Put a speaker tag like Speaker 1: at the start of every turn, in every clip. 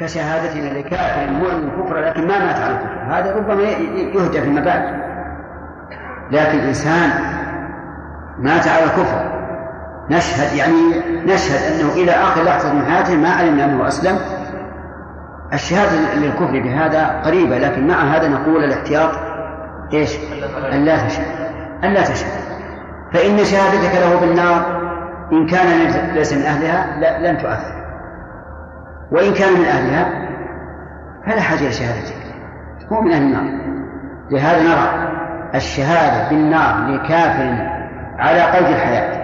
Speaker 1: كشهادتنا لكافر مؤمن كفر لكن ما مات على الكفر. هذا ربما يهدى فيما بعد لكن إنسان مات على الكفر. نشهد يعني نشهد أنه إلى آخر لحظة من حياته ما علمنا أنه أسلم. الشهادة للكفر بهذا قريبة لكن مع هذا نقول الاحتياط إيش؟ أن لا تشهد. أن لا تشهد. فإن شهادتك له بالنار إن كان ليس من أهلها لن تؤثر. وإن كان من أهلها فلا حاجة لشهادتك هو من أهل النار. لهذا نرى الشهادة بالنار لكافر على قيد الحياة.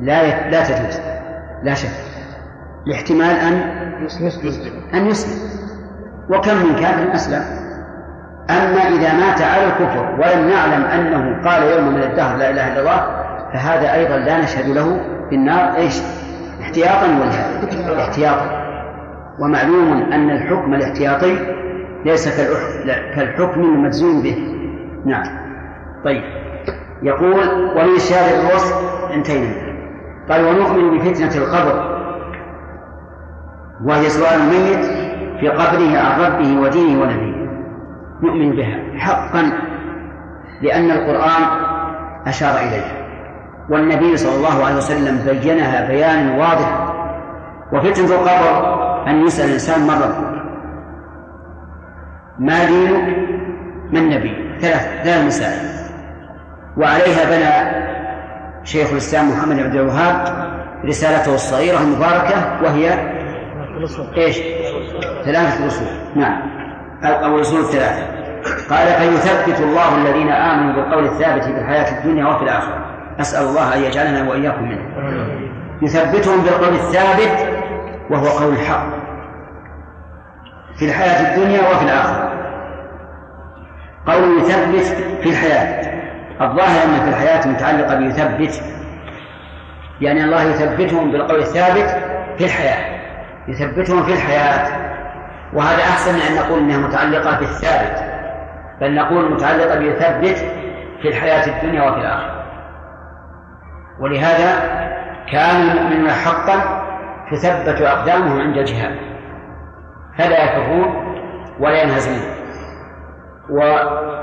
Speaker 1: لا لا تجوز. لا شك. لاحتمال أن أن يسلم. وكم من كافر أسلم. أما إذا مات على الكفر ولم نعلم أنه قال يوم من الدهر لا إله إلا الله فهذا أيضا لا نشهد له بالنار. إيش؟ احتياطا ولا احتياطا. ومعلوم أن الحكم الاحتياطي ليس كالحكم المجزوم به. نعم. طيب. يقول ومن الشارع الوصف انتهينا قال ونؤمن بفتنة القبر وهي سؤال الميت في قبره عن ربه ودينه ونبيه. نؤمن بها حقا لأن القرآن أشار إليها. والنبي صلى الله عليه وسلم بينها بيانا واضحا وفتنة القبر أن يسأل الإنسان ربك ما دينك من نبي ثلاث ثلاث مسائل وعليها بنى شيخ الإسلام محمد بن عبد الوهاب رسالته الصغيرة المباركة وهي إيش؟ ثلاثة أصول نعم. أو الأصول الثلاثة قال فيثبت الله الذين آمنوا بالقول الثابت في الحياة الدنيا وفي الآخرة. أسأل الله أن يجعلنا وإياكم منه. يثبتهم بالقول الثابت وهو قول الحق. في الحياة الدنيا وفي الآخرة. قول يثبت في الحياة. الظاهر أن في الحياة متعلقة بيثبت. يعني الله يثبتهم بالقول الثابت في الحياة. يثبتهم في الحياة. وهذا أحسن من أن نقول أنها متعلقة بالثابت. بل نقول متعلقة بيثبت في الحياة الدنيا وفي الآخرة. ولهذا كان المؤمنون حقا تثبت أقدامهم عند الجهاد فلا يفرون ولا ينهزمون. و...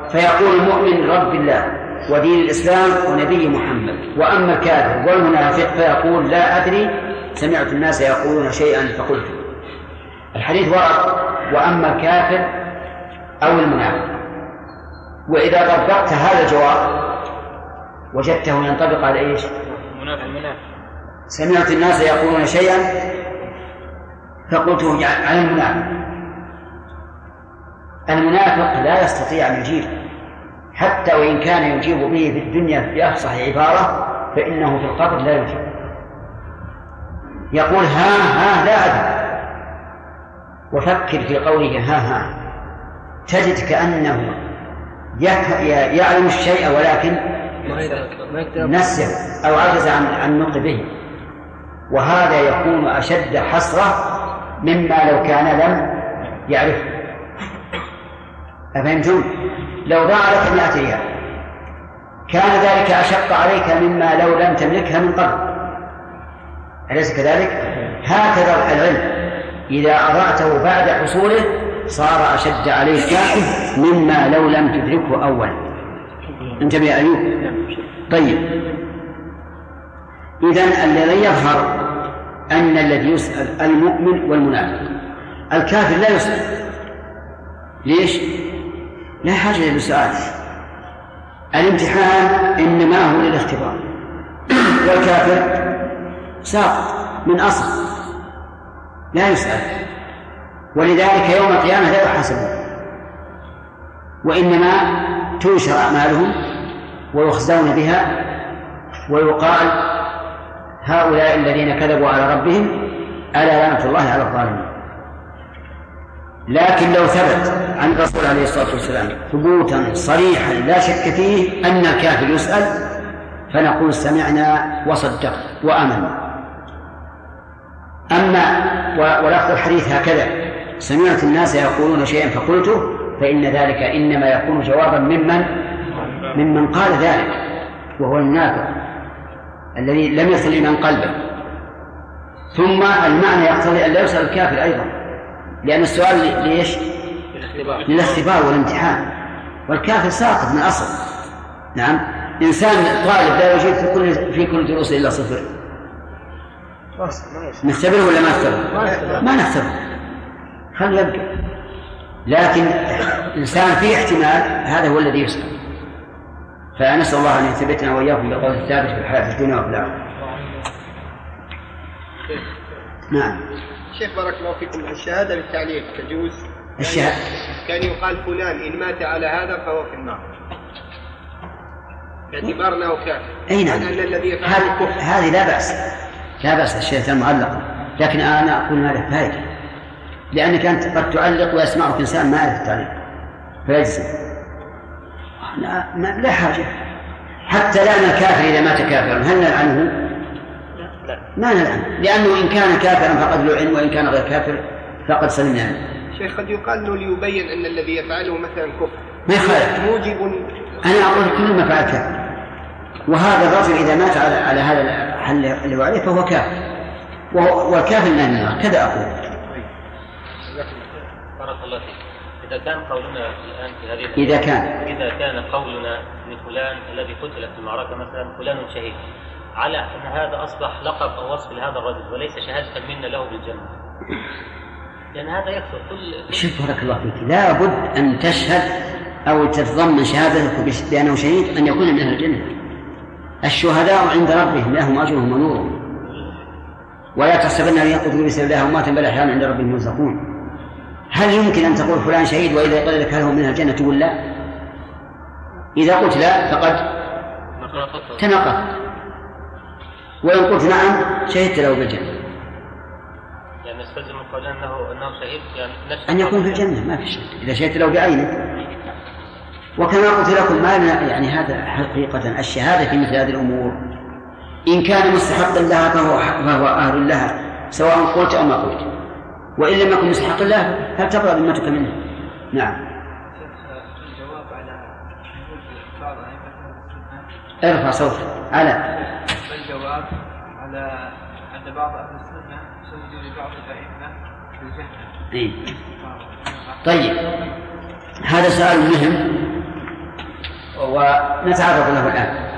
Speaker 1: فيقول المؤمن رب الله ودين الإسلام ونبي محمد. وأما الكافر والمنافق فيقول لا أدري سمعت الناس يقولون شيئا فقلت. الحديث ورد. وأما الكافر أو المنافق. وإذا طبقت هذا الجواب وجدته ينطبق على إيش؟ سمعت الناس يقولون شيئا فقلته على المنافق. المنافق لا يستطيع أن يجيب حتى وإن كان يجيب به في الدنيا بأفصح عبارة فإنه في القبر لا يجيب. يقول ها ها لا أدري. وفكر في قوله ها ها. تجد كأنه يعلم الشيء ولكن نسيه أو عجز عن النطق به. وهذا يكون أشد حسرة مما لو كان لم يعرفه أفهمتم؟ لو ضاع لك مئة ريال كان ذلك أشق عليك مما لو لم تملكها من قبل. أليس كذلك؟ هكذا العلم. إذا أضعته بعد حصوله صار أشد عليك مما لو لم تدركه أولا. انتبه يا أيوب. طيب. إذا الذي يظهر أن الذي يسأل المؤمن والمنافق. الكافر لا يسأل. ليش؟ لا حاجة للسؤال الامتحان إنما هو للاختبار. والكافر ساقط من أصل. لا يسأل. ولذلك يوم القيامة لا يحاسبون. وإنما تنشر أعمالهم ويخزون بها ويقال هؤلاء الذين كذبوا على ربهم ألا لعنة الله على الظالمين. لكن لو ثبت عن الرسول عليه الصلاة والسلام ثبوتا صريحا لا شك فيه أن الكافر يسأل فنقول سمعنا وصدقنا وآمنا. أما ولفظ الحديث هكذا سمعت الناس يقولون شيئا فقلته فإن ذلك إنما يكون جوابا ممن ممن قال ذلك وهو المنافق الذي لم يصل إيمان قلبه. ثم المعنى يقتضي أن لا يسأل الكافر أيضا لأن السؤال ليش؟ للاختبار. والامتحان. والكافر ساقط من أصل نعم. إنسان طالب لا يجيب في كل في كل دروس إلا صفر. نختبره ولا ما نختبره؟ ما نختبره. خليه يبقى لكن إنسان فيه احتمال هذا هو الذي يسأل. فنسأل الله أن يثبتنا وإياكم بالقول الثابت في الحياة في الدنيا وفي الآخرة. نعم.
Speaker 2: شيخ بارك الله فيكم الشهادة للتعليل تجوز؟
Speaker 1: الشهادة
Speaker 2: كان يقال فلان إن مات على هذا فهو في النار. باعتبار أنه كافر
Speaker 1: أي نعم. هذه لا بأس. لا بأس الشهادة المعلقة لكن أنا أقول ما له فائدة لأنك أنت قد تعلق ويسمعك إنسان ما يعرف التعليق. فيجزم لا, ما لا حاجة. حتى لعن الكافر إذا مات كافرا. هل نلعنه؟ ما نلعنه لأنه إن كان كافرا فقد لعن وإن كان غير كافر فقد سلمنا عنه.
Speaker 2: شيخ قد يقال إنه ليبين أن الذي يفعله مثلا كفر.
Speaker 1: ما يخالف
Speaker 2: موجب.
Speaker 1: أنا أقول كل ما فعل كافر. وهذا الرجل إذا مات على على هذا الحل اللي هو عليه فهو كافر. والكافر من النار كذا أقول.
Speaker 3: بارك الله فيك. إذا كان قولنا الآن في هذه
Speaker 1: إذا كان.
Speaker 3: إذا كان قولنا لفلان الذي قتل في المعركة مثلا فلان شهيد. على أن هذا أصبح لقب أو وصف لهذا الرجل وليس شهادة منا له بالجنة. لأن هذا يكثر كل
Speaker 1: شوف بارك الله فيك. لابد أن تشهد أو تتضمن شهادتك بأنه شهيد أن يكون من أهل الجنة. الشهداء عند ربهم لهم أجرهم ونورهم. ولا تحسبن أن يقتلوا بسبب الله أمواتا بل أحيانا عند ربهم يرزقون. هل يمكن أن تقول فلان شهيد وإذا قيل لك هل هو من الجنة تقول لا؟ إذا قلت لا فقد تناقض وإن قلت نعم شهدت له بالجنة.
Speaker 3: يعني نستلزم من قول انه أنه شهيد؟ يعني
Speaker 1: أن يكون في الجنة ما في شك. إذا شهدت له بعينك. وكما قلت لكم ما يعني هذا حقيقة. الشهادة في مثل هذه الأمور. إن كان مستحقا لها فهو فهو أهل لها سواء قلت أو ما قلت. وإن لم يكن مستحقا لها هل تبرأ ذمتك منه؟ نعم ارفع صوتك على
Speaker 4: الجواب على أن بعض أهل السنة سجدوا لبعض الأئمة في الجنة.
Speaker 1: إيه؟ طيب هذا سؤال مهم ونتعرض له الآن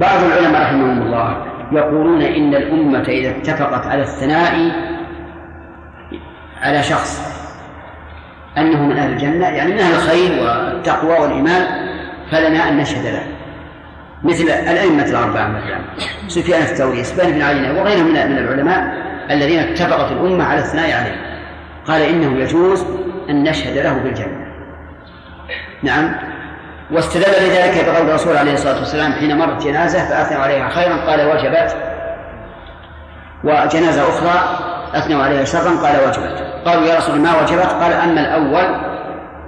Speaker 1: بعض العلماء رحمهم الله يقولون إن الأمة إذا اتفقت على الثناء على شخص أنه من أهل الجنة يعني من أهل الخير والتقوى والإيمان فلنا أن نشهد له. مثل الأئمة الأربعة مثلا سفيان الثوري سفيان بن عيينة وغيرهم من من العلماء الذين اتفقت الأمة على الثناء عليه قال إنه يجوز أن نشهد له بالجنة. نعم. واستدل لذلك بقول الرسول عليه الصلاة والسلام حين مرت جنازة فأثنوا عليها خيرا قال وجبت. وجنازة أخرى أثنوا عليها شرا قال وجبت. قالوا يا رسول ما وجبت؟ قال أما الأول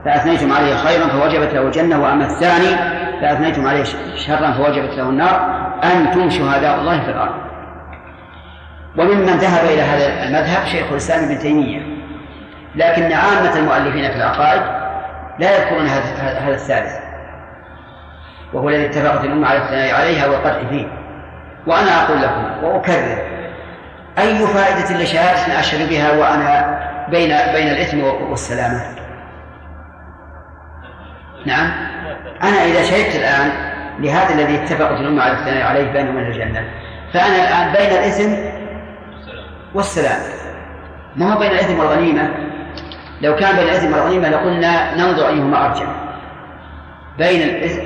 Speaker 1: فأثنيتم عليه خيرا فوجبت له الجنة وأما الثاني فأثنيتم عليه شرا فوجبت له النار. أنتم شهداء الله في الأرض. وممن ذهب إلى هذا المذهب شيخ الإسلام ابن تيمية. لكن عامة المؤلفين في العقائد لا يذكرون هذا الثالث. وهو الذي اتفقت الأمة على الثناء عليها والقطع فيه. وأنا أقول لكم وأكرر أي فائدة لشهادة أشهد بها وأنا بين بين الإثم والسلامة؟ نعم. أنا إذا شهدت الآن لهذا الذي اتفقت الأمة على الثناء عليه بينه وبين الجنة فأنا الآن بين الإثم والسلام. ما هو بين الإثم والغنيمة؟ لو كان بين الإثم والغنيمة لقلنا ننظر أيهما أرجح. بين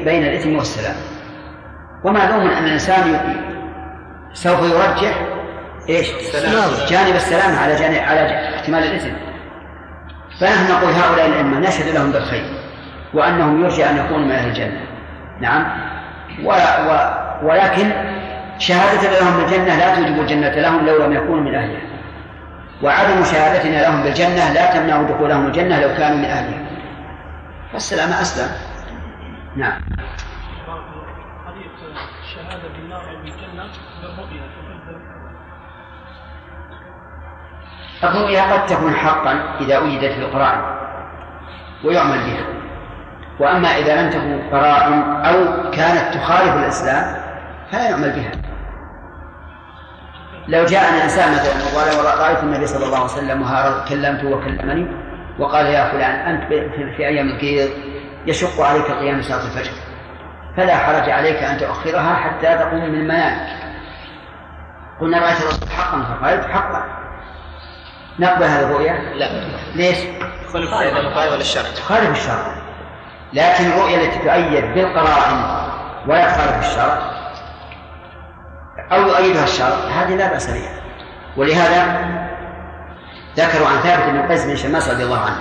Speaker 1: بين الإثم والسلام. ومعلوم أن الإنسان سوف يرجح إيش؟ جانب السلامة على جانب على احتمال الإثم فنحن نقول هؤلاء الأئمة نشهد لهم بالخير وأنهم يرجى أن يكونوا من أهل الجنة. نعم. و و ولكن شهادة لهم بالجنة لا توجب الجنة لهم لو لم يكونوا من أهلها. وعدم شهادتنا لهم بالجنة لا تمنع دخولهم الجنة لو كانوا من أهلها. فالسلامة أسلم. نعم.
Speaker 5: الشهادة بالنار
Speaker 1: الرؤيا قد تكون حقا إذا وجدت في القرآن ويعمل بها. وأما إذا لم تكن قراء أو كانت تخالف الإسلام فلا يعمل بها. لو جاءنا إنسان مثلا وقال رأيت النبي صلى الله عليه وسلم وكلمته وكلمني وقال يا فلان أنت في, أيام القيض يشق عليك قيام صلاة الفجر فلا حرج عليك أن تؤخرها حتى تقوم من منامك قلنا رأيت الرسول حقا فقالت حقا. نقبل هذه الرؤيا؟
Speaker 2: لا.
Speaker 1: ليش؟
Speaker 2: تخالف ولا الشرع
Speaker 1: تخالف الشرع لكن الرؤيا التي تؤيد بالقرائن ولا تخالف الشرع أو يؤيدها الشرع هذه لا بأس بها. ولهذا ذكروا عن ثابت بن قيس بن شماس رضي الله عنه.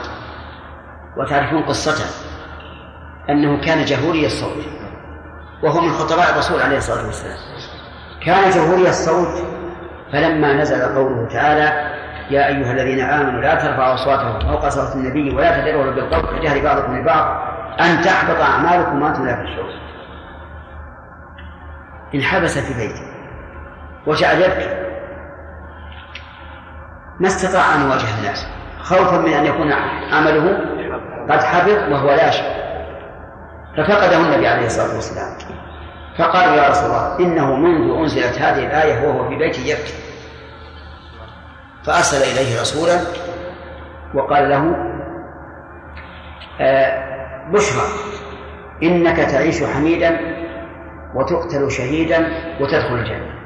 Speaker 1: وتعرفون قصته. أنه كان جهوري الصوت. وهو من خطباء الرسول عليه الصلاة والسلام. كان جهوري الصوت فلما نزل قوله تعالى يا أيها الذين آمنوا لا ترفعوا أصواتكم فوق صوت النبي ولا تجروا بالقول كجهر بعضكم لبعض أن تحبط أعمالكم وأنتم لا تشعرون. انحبس في بيته وجعل يبكي ما استطاع أن يواجه الناس. خوفا من أن يكون عمله قد حبط وهو لا يشعر. ففقده النبي عليه الصلاة والسلام. فقال يا رسول الله إنه منذ أنزلت هذه الآية وهو في بيته يبكي. فأرسل إليه رسولا وقال له آه بشرى إنك تعيش حميدا وتقتل شهيدا وتدخل الجنة.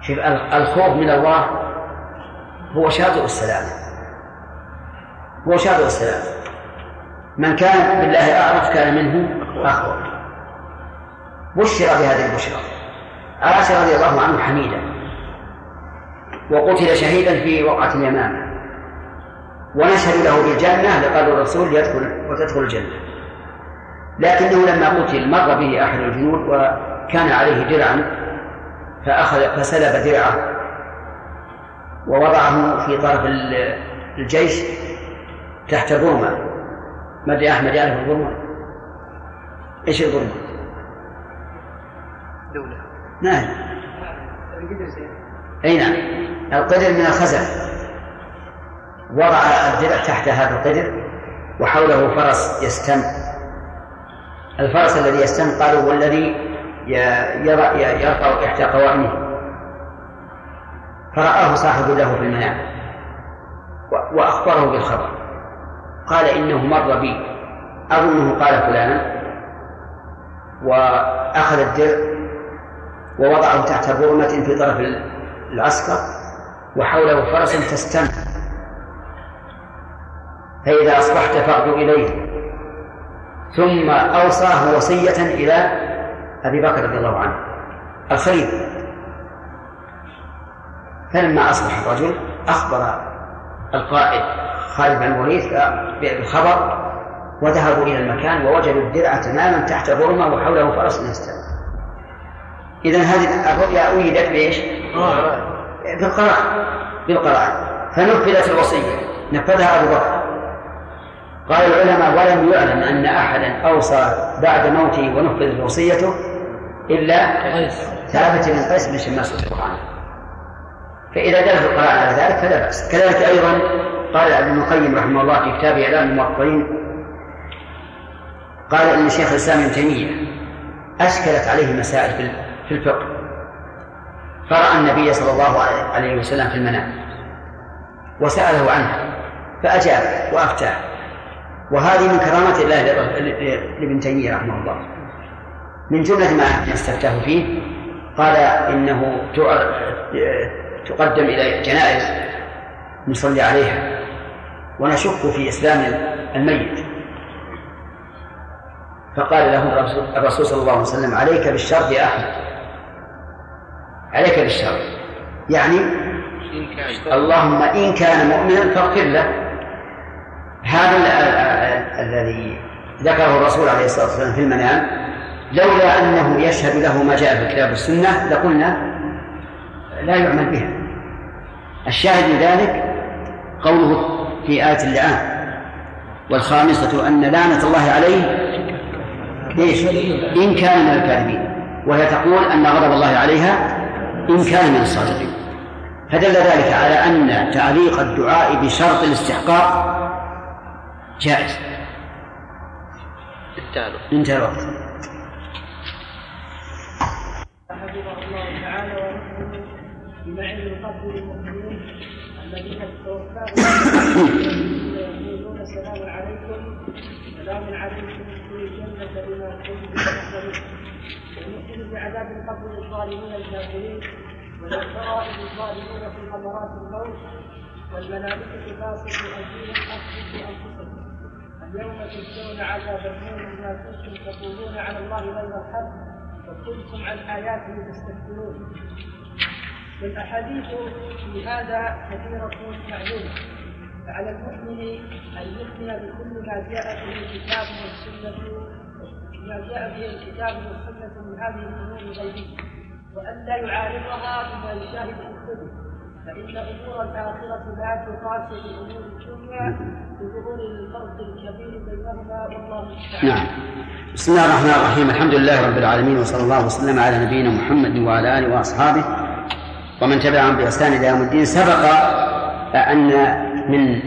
Speaker 1: شوف الخوف من الله هو شاطئ السلام. هو شاطئ السلام. من كان بالله أعرف كان منه أخوف بشر بهذه البشرى. عاش رضي الله عنه حميدا. وقتل شهيدا في وقعة اليمامة. ونشهد له بالجنة لقال الرسول يدخل وتدخل الجنة. لكنه لما قتل مر به أحد الجنود وكان عليه درعا فأخذ فسلب درعه ووضعه في طرف الجيش تحت برمة ما أحمد يعرف البرمة إيش البرمة؟
Speaker 2: دولة.
Speaker 1: نعم. أي نعم. القدر من الخزف وضع الدرع تحت هذا القدر وحوله فرس يستم الفرس الذي يستم قالوا هو الذي يرفع إحدى قوائمه فرآه صاحب له في المنام وأخبره بالخبر. قال إنه مر بي أظنه قال فلانا. وأخذ الدرع ووضعه تحت برمة في طرف العسكر. وحوله فرس تستم فإذا أصبحت فاغدو إليه. ثم أوصاه وصية إلى أبي بكر رضي الله عنه. الخليفة فلما أصبح الرجل أخبر القائد خالد بن الوليد بالخبر وذهبوا إلى المكان ووجدوا الدرع تماما تحت برمة وحوله فرس يستوي إذا هذه الرؤيا أويدت بإيش؟ بالقراءة بالقراءة. فنفذت الوصية. نفذها أبو بكر. قال العلماء ولم يعلم أن أحدا أوصى بعد موته ونفذت وصيته إلا ثابت بن قيس بن شماس عنه فإذا دلت القراءة على ذلك فلا بأس. كذلك أيضا قال ابن القيم رحمه الله في كتابه إعلام الموقعين قال إن شيخ الإسلام ابن تيمية أشكلت عليه مسائل في الفقه. فرأى النبي صلى الله عليه وسلم في المنام وسأله عنها فأجاب وأفتاه. وهذه من كرامات الله لابن تيمية رحمه الله. من جملة ما استفتاه فيه قال إنه تقدم إلى جنائز نصلي عليها. ونشك في إسلام الميت. فقال له الرسول صلى الله عليه وسلم عليك بالشر يا أحمد. عليك بالشر يعني اللهم إن كان مؤمنا فاغفر له. هذا الذي ذكره الرسول عليه الصلاة والسلام في المنام. لولا أنه يشهد له ما جاء في الكتاب والسنة لقلنا لا يعمل بها. الشاهد من ذلك قوله في آية اللعان والخامسة أن لعنة الله عليه ليش؟ إن كان من الكاذبين. وهي تقول أن غضب الله عليها إن كان من الصادقين. فدل ذلك على أن تعليق الدعاء بشرط الاستحقاق جائز.
Speaker 2: انتهى
Speaker 1: الوقت.
Speaker 5: حفظه الله تعالى ونحن بمعين القبر للمؤمنين الذين توفاهم يقولون سلام عليكم. سلام عليكم. في الجنة بما كنتم تعملون بعذاب القبر للظالمين الكافرين وللفرائض الظالمين في غمرات الموت والملائكة باسط أيديهم أخرجوا أنفسكم اليوم تجزون عذاب النور بما كنتم تقولون على الله غير الحق وكنتم عن آياته تستكبرون. والأحاديث في هذا كثيرة معلومة. فعلى المؤمن أن يؤمن بكل ما جاء به الكتاب والسنة جاء به الكتاب والسنة من هذه الأمور الغيبية وأن لا يعارضها بما يشاهد في فإن أمور الآخرة لا تقاس بأمور الدنيا بظهور الفرق الكبير بينهما والله.
Speaker 1: نعم. بسم الله الرحمن الرحيم. الحمد لله رب العالمين وصلى الله وسلم على نبينا محمد وعلى آله وأصحابه. ومن تبعهم بإحسان إلى يوم الدين سبق أن من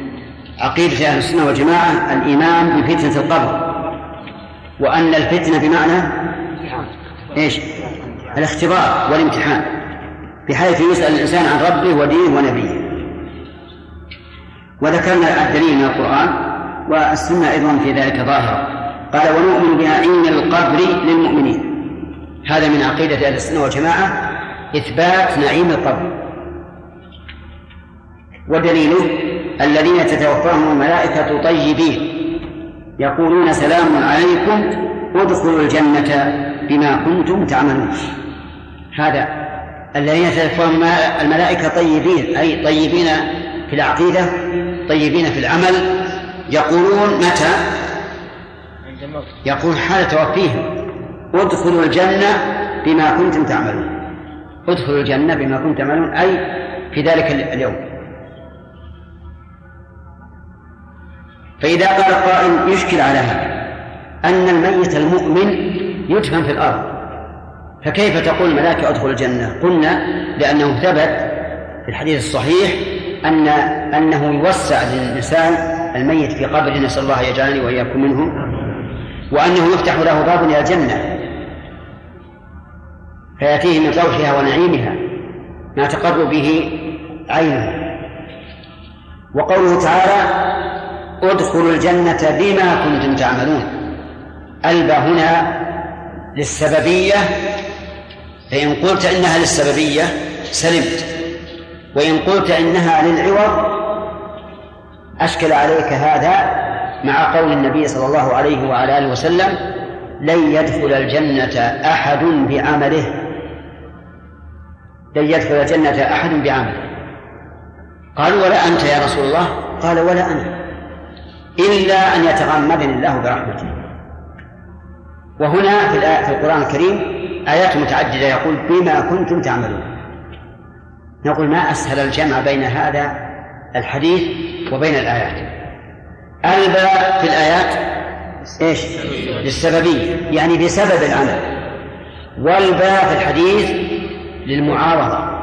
Speaker 1: عقيدة أهل السنة والجماعة الإيمان بفتنة القبر. وأن الفتنة بمعنى إيش؟ الاختبار والامتحان. بحيث يسأل الإنسان عن ربه ودينه ونبيه. وذكرنا الدليل من القرآن والسنة أيضا في ذلك ظاهرة قال ونؤمن بنعيم القبر للمؤمنين. هذا من عقيدة أهل السنة والجماعة إثبات نعيم القبر. ودليله الذين تتوفاهم الملائكة طيبين. يقولون سلام عليكم ادخلوا الجنة بما كنتم تعملون. هذا الذين تتوفاهم الملائكة طيبين أي طيبين في العقيدة طيبين في العمل يقولون متى؟ يقول حال توفيهم. ادخلوا الجنة بما كنتم تعملون. ادخلوا الجنة بما كنتم تعملون أي في ذلك اليوم. فإذا قال قائل يشكل على هذا أن الميت المؤمن يدفن في الأرض. فكيف تقول الملائكة أدخل الجنة؟ قلنا لأنه ثبت في الحديث الصحيح أن أنه يوسع للإنسان الميت في قبره. نسأل الله يجعلني وإياكم منهم. وأنه يفتح له باب إلى الجنة. فيأتيه من روحها ونعيمها ما تقر به عينه. وقوله تعالى ادخلوا الجنة بما كنتم تعملون. ألبى هنا للسببية فإن قلت إنها للسببية سلمت وإن قلت إنها للعوض أشكل عليك هذا مع قول النبي صلى الله عليه وعلى آله وسلم لن يدخل الجنة أحد بعمله. لن يدخل الجنة أحد بعمله. قالوا ولا أنت يا رسول الله؟ قال ولا أنا. إلا أن يتغمدني الله برحمته. وهنا في, في القرآن الكريم آيات متعددة يقول بما كنتم تعملون. نقول ما أسهل الجمع بين هذا الحديث وبين الآيات. الباء في الآيات إيش؟ للسببية. يعني بسبب العمل. والباء في الحديث للمعارضة.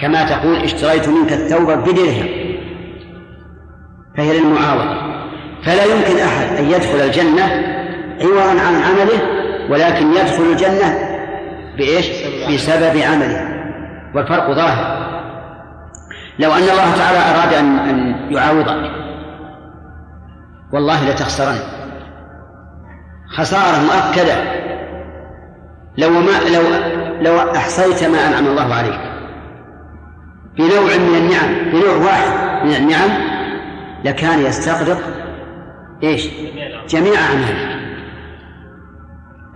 Speaker 1: كما تقول اشتريت منك الثوب بدرهم. فهي للمعاوضة فلا يمكن أحد أن يدخل الجنة عوضا عن عمله ولكن يدخل الجنة بإيش؟ بسبب عمله. والفرق ظاهر. لو أن الله تعالى أراد أن أن يعاوضك والله لتخسرن. خسارة مؤكدة. لو ما لو لو أحصيت ما أنعم الله عليك. بنوع من النعم بنوع واحد من النعم لكان يستغرق إيش؟ جميع أعماله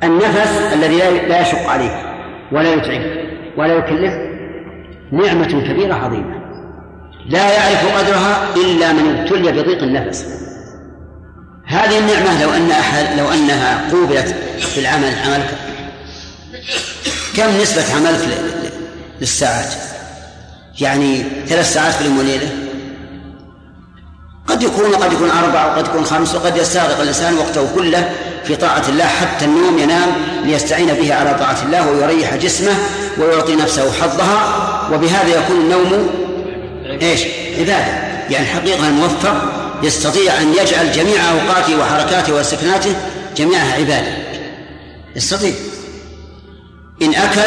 Speaker 1: النفس الذي لا يشق عليك ولا يتعب ولا يكلف نعمة كبيرة عظيمة لا يعرف قدرها إلا من ابتلي بضيق النفس هذه النعمة لو أن أحد لو أنها قوبلت في العمل عملك كم نسبة عملك للساعات؟ يعني ثلاث ساعات في اليوم وليلة قد يكون قد يكون أربع وقد يكون خمس وقد يستغرق الإنسان وقته كله في طاعة الله حتى النوم ينام ليستعين به على طاعة الله ويريح جسمه ويعطي نفسه حظها وبهذا يكون النوم إيش؟ عبادة. يعني حقيقة الموفق يستطيع أن يجعل جميع أوقاته وحركاته وسكناته جميعها عبادة. يستطيع. إن أكل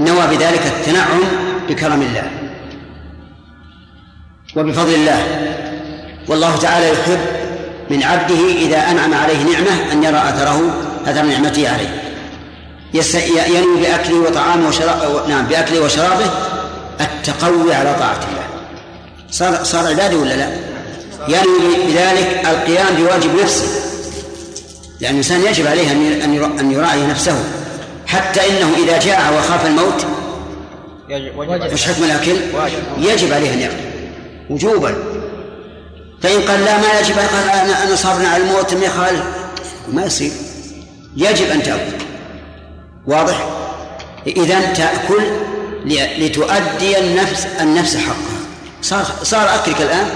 Speaker 1: نوى بذلك التنعم بكرم الله. وبفضل الله. والله تعالى يحب من عبده إذا أنعم عليه نعمة أن يرى أثره أثر نعمته عليه. ينوي بأكله وطعامه وشرابه نعم بأكله وشرابه التقوي على طاعة الله. صار صار عبادة ولا لا؟ ينوي بذلك القيام بواجب نفسه. لأن الإنسان يجب عليه أن أن يراعي نفسه. حتى إنه إذا جاع وخاف الموت وش حكم الأكل؟ يجب عليه أن يأكل. وجوبا. فإن قال لا ما يجب قال صابر على الموت ما يخالف ما يصير. يجب أن تأكل. واضح؟ إذا تأكل لتؤدي النفس النفس حقها. صار صار أكلك الآن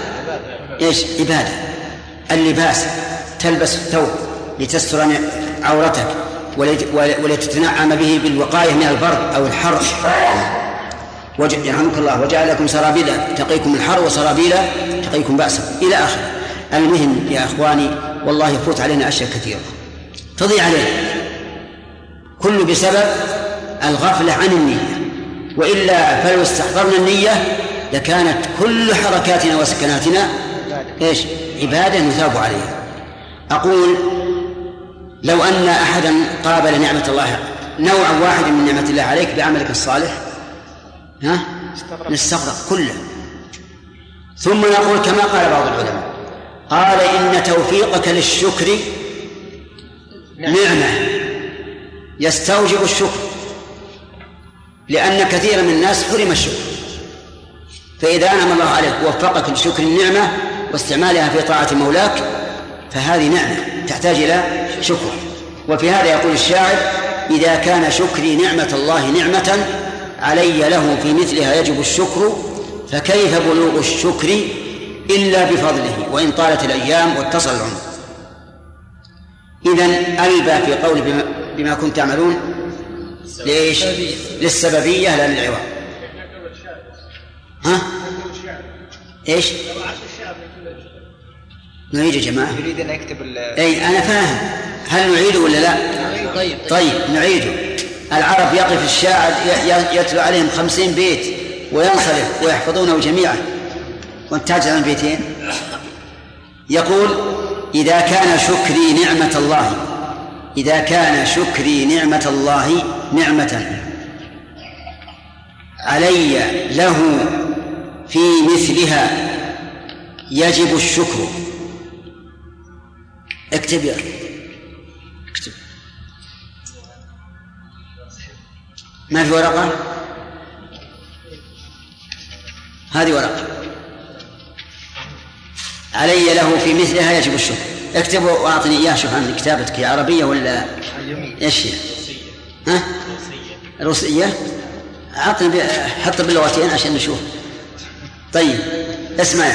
Speaker 1: إيش؟ عبادة اللباس. تلبس الثوب لتستر عورتك ولتتنعم به بالوقاية من البرد أو الحر يرحمك الله وجعل لكم سرابيل تقيكم الحر وسرابيل تقيكم بأسا إلى آخره. المهم يا إخواني والله يفوت علينا أشياء كثيرة. تضيع علينا. كل بسبب الغفلة عن النية. وإلا فلو استحضرنا النية لكانت كل حركاتنا وسكناتنا إيش؟ عبادة نثاب عليها. أقول لو أن أحدا قابل نعمة الله نوعا واحدا من نعمة الله عليك بعملك الصالح ها؟ نستغرق كله. ثم نقول كما قال بعض العلماء قال إن توفيقك للشكر نعمة. يستوجب الشكر لأن كثيرا من الناس حرم الشكر. فإذا أنعم الله عليك ووفقك لشكر النعمة واستعمالها في طاعة مولاك فهذه نعمة تحتاج إلى شكر. وفي هذا يقول الشاعر إذا كان شكري نعمة الله نعمة علي له في مثلها يجب الشكر فكيف بلوغ الشكر إلا بفضله وإن طالت الأيام واتصل العمر إذا ألبى في قول بما, بما كنت تعملون ليش؟ للسببية لا للعوض ها؟ إيش؟ نعيد يا جماعة
Speaker 4: يريد أن يكتب
Speaker 1: أي أنا فاهم هل نعيده ولا لا؟
Speaker 4: طيب
Speaker 1: طيب نعيده العرب يقف الشاعر يتلو عليهم خمسين بيت وينصرف ويحفظونه جميعا. وانتاج عن بيتين يقول إذا كان شكري نعمة الله إذا كان شكري نعمة الله نعمة علي له في مثلها يجب الشكر. اكتب يا اكتب. ما في ورقة؟ هذه ورقة. علي له في مثلها يجب الشكر. اكتب واعطني إياه شوف عن كتابتك هي عربية ولا إيش هي؟ ها؟ روسية أعطني حط باللغتين عشان نشوف. طيب اسمع.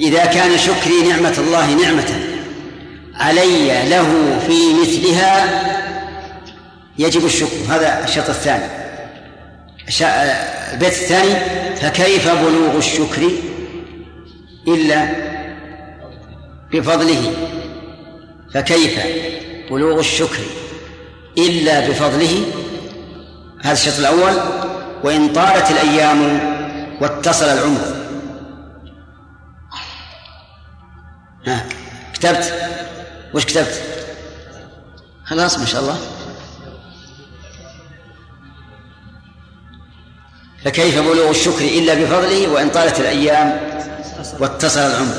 Speaker 1: إذا كان شكري نعمة الله نعمة علي له في مثلها يجب الشكر. هذا الشرط الثاني. البيت الثاني فكيف بلوغ الشكر إلا بفضله؟ فكيف بلوغ الشكر إلا بفضله؟ هذا الشرط الأول. وإن طالت الأيام واتصل العمر. ها كتبت؟ وش كتبت؟ خلاص ما شاء الله. فكيف بلوغ الشكر إلا بفضله وإن طالت الأيام واتصل العمر؟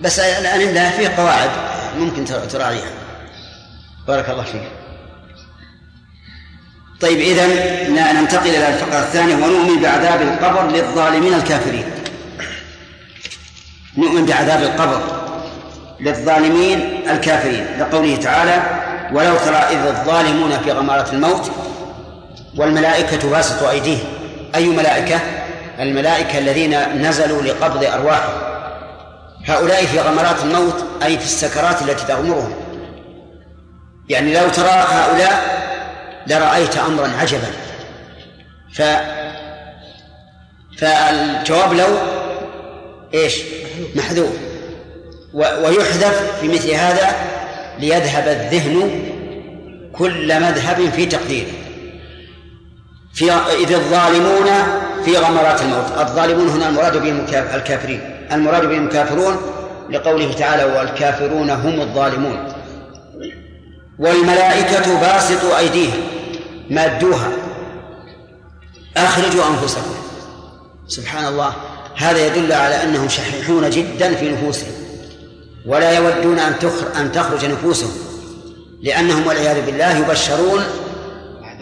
Speaker 1: بس الآن عندها فيه قواعد ممكن تراعيها. بارك الله فيك. طيب إذا ننتقل إلى الفقرة الثانية ونؤمن بعذاب القبر للظالمين الكافرين. نؤمن بعذاب القبر للظالمين الكافرين. لقوله تعالى ولو ترى إذ الظالمون في غمارة الموت والملائكة باسطوا أيديهم. أي ملائكة؟ الملائكة الذين نزلوا لقبض أرواحهم. هؤلاء في غمرات الموت أي في السكرات التي تغمرهم. يعني لو ترى هؤلاء لرأيت أمرا عجبا. ف فالجواب لو إيش؟ محذوف. ويحذف في مثل هذا ليذهب الذهن كل مذهب في تقديره. في إذ الظالمون في غمرات الموت. الظالمون هنا المراد بهم الكافرين. المراد بهم الكافرون لقوله تعالى والكافرون هم الظالمون. والملائكة باسطوا أيديهم مادوها أخرجوا أنفسكم سبحان الله هذا يدل على أنهم شحيحون جدا في نفوسهم. ولا يودون أن أن تخرج نفوسهم لأنهم والعياذ بالله يبشرون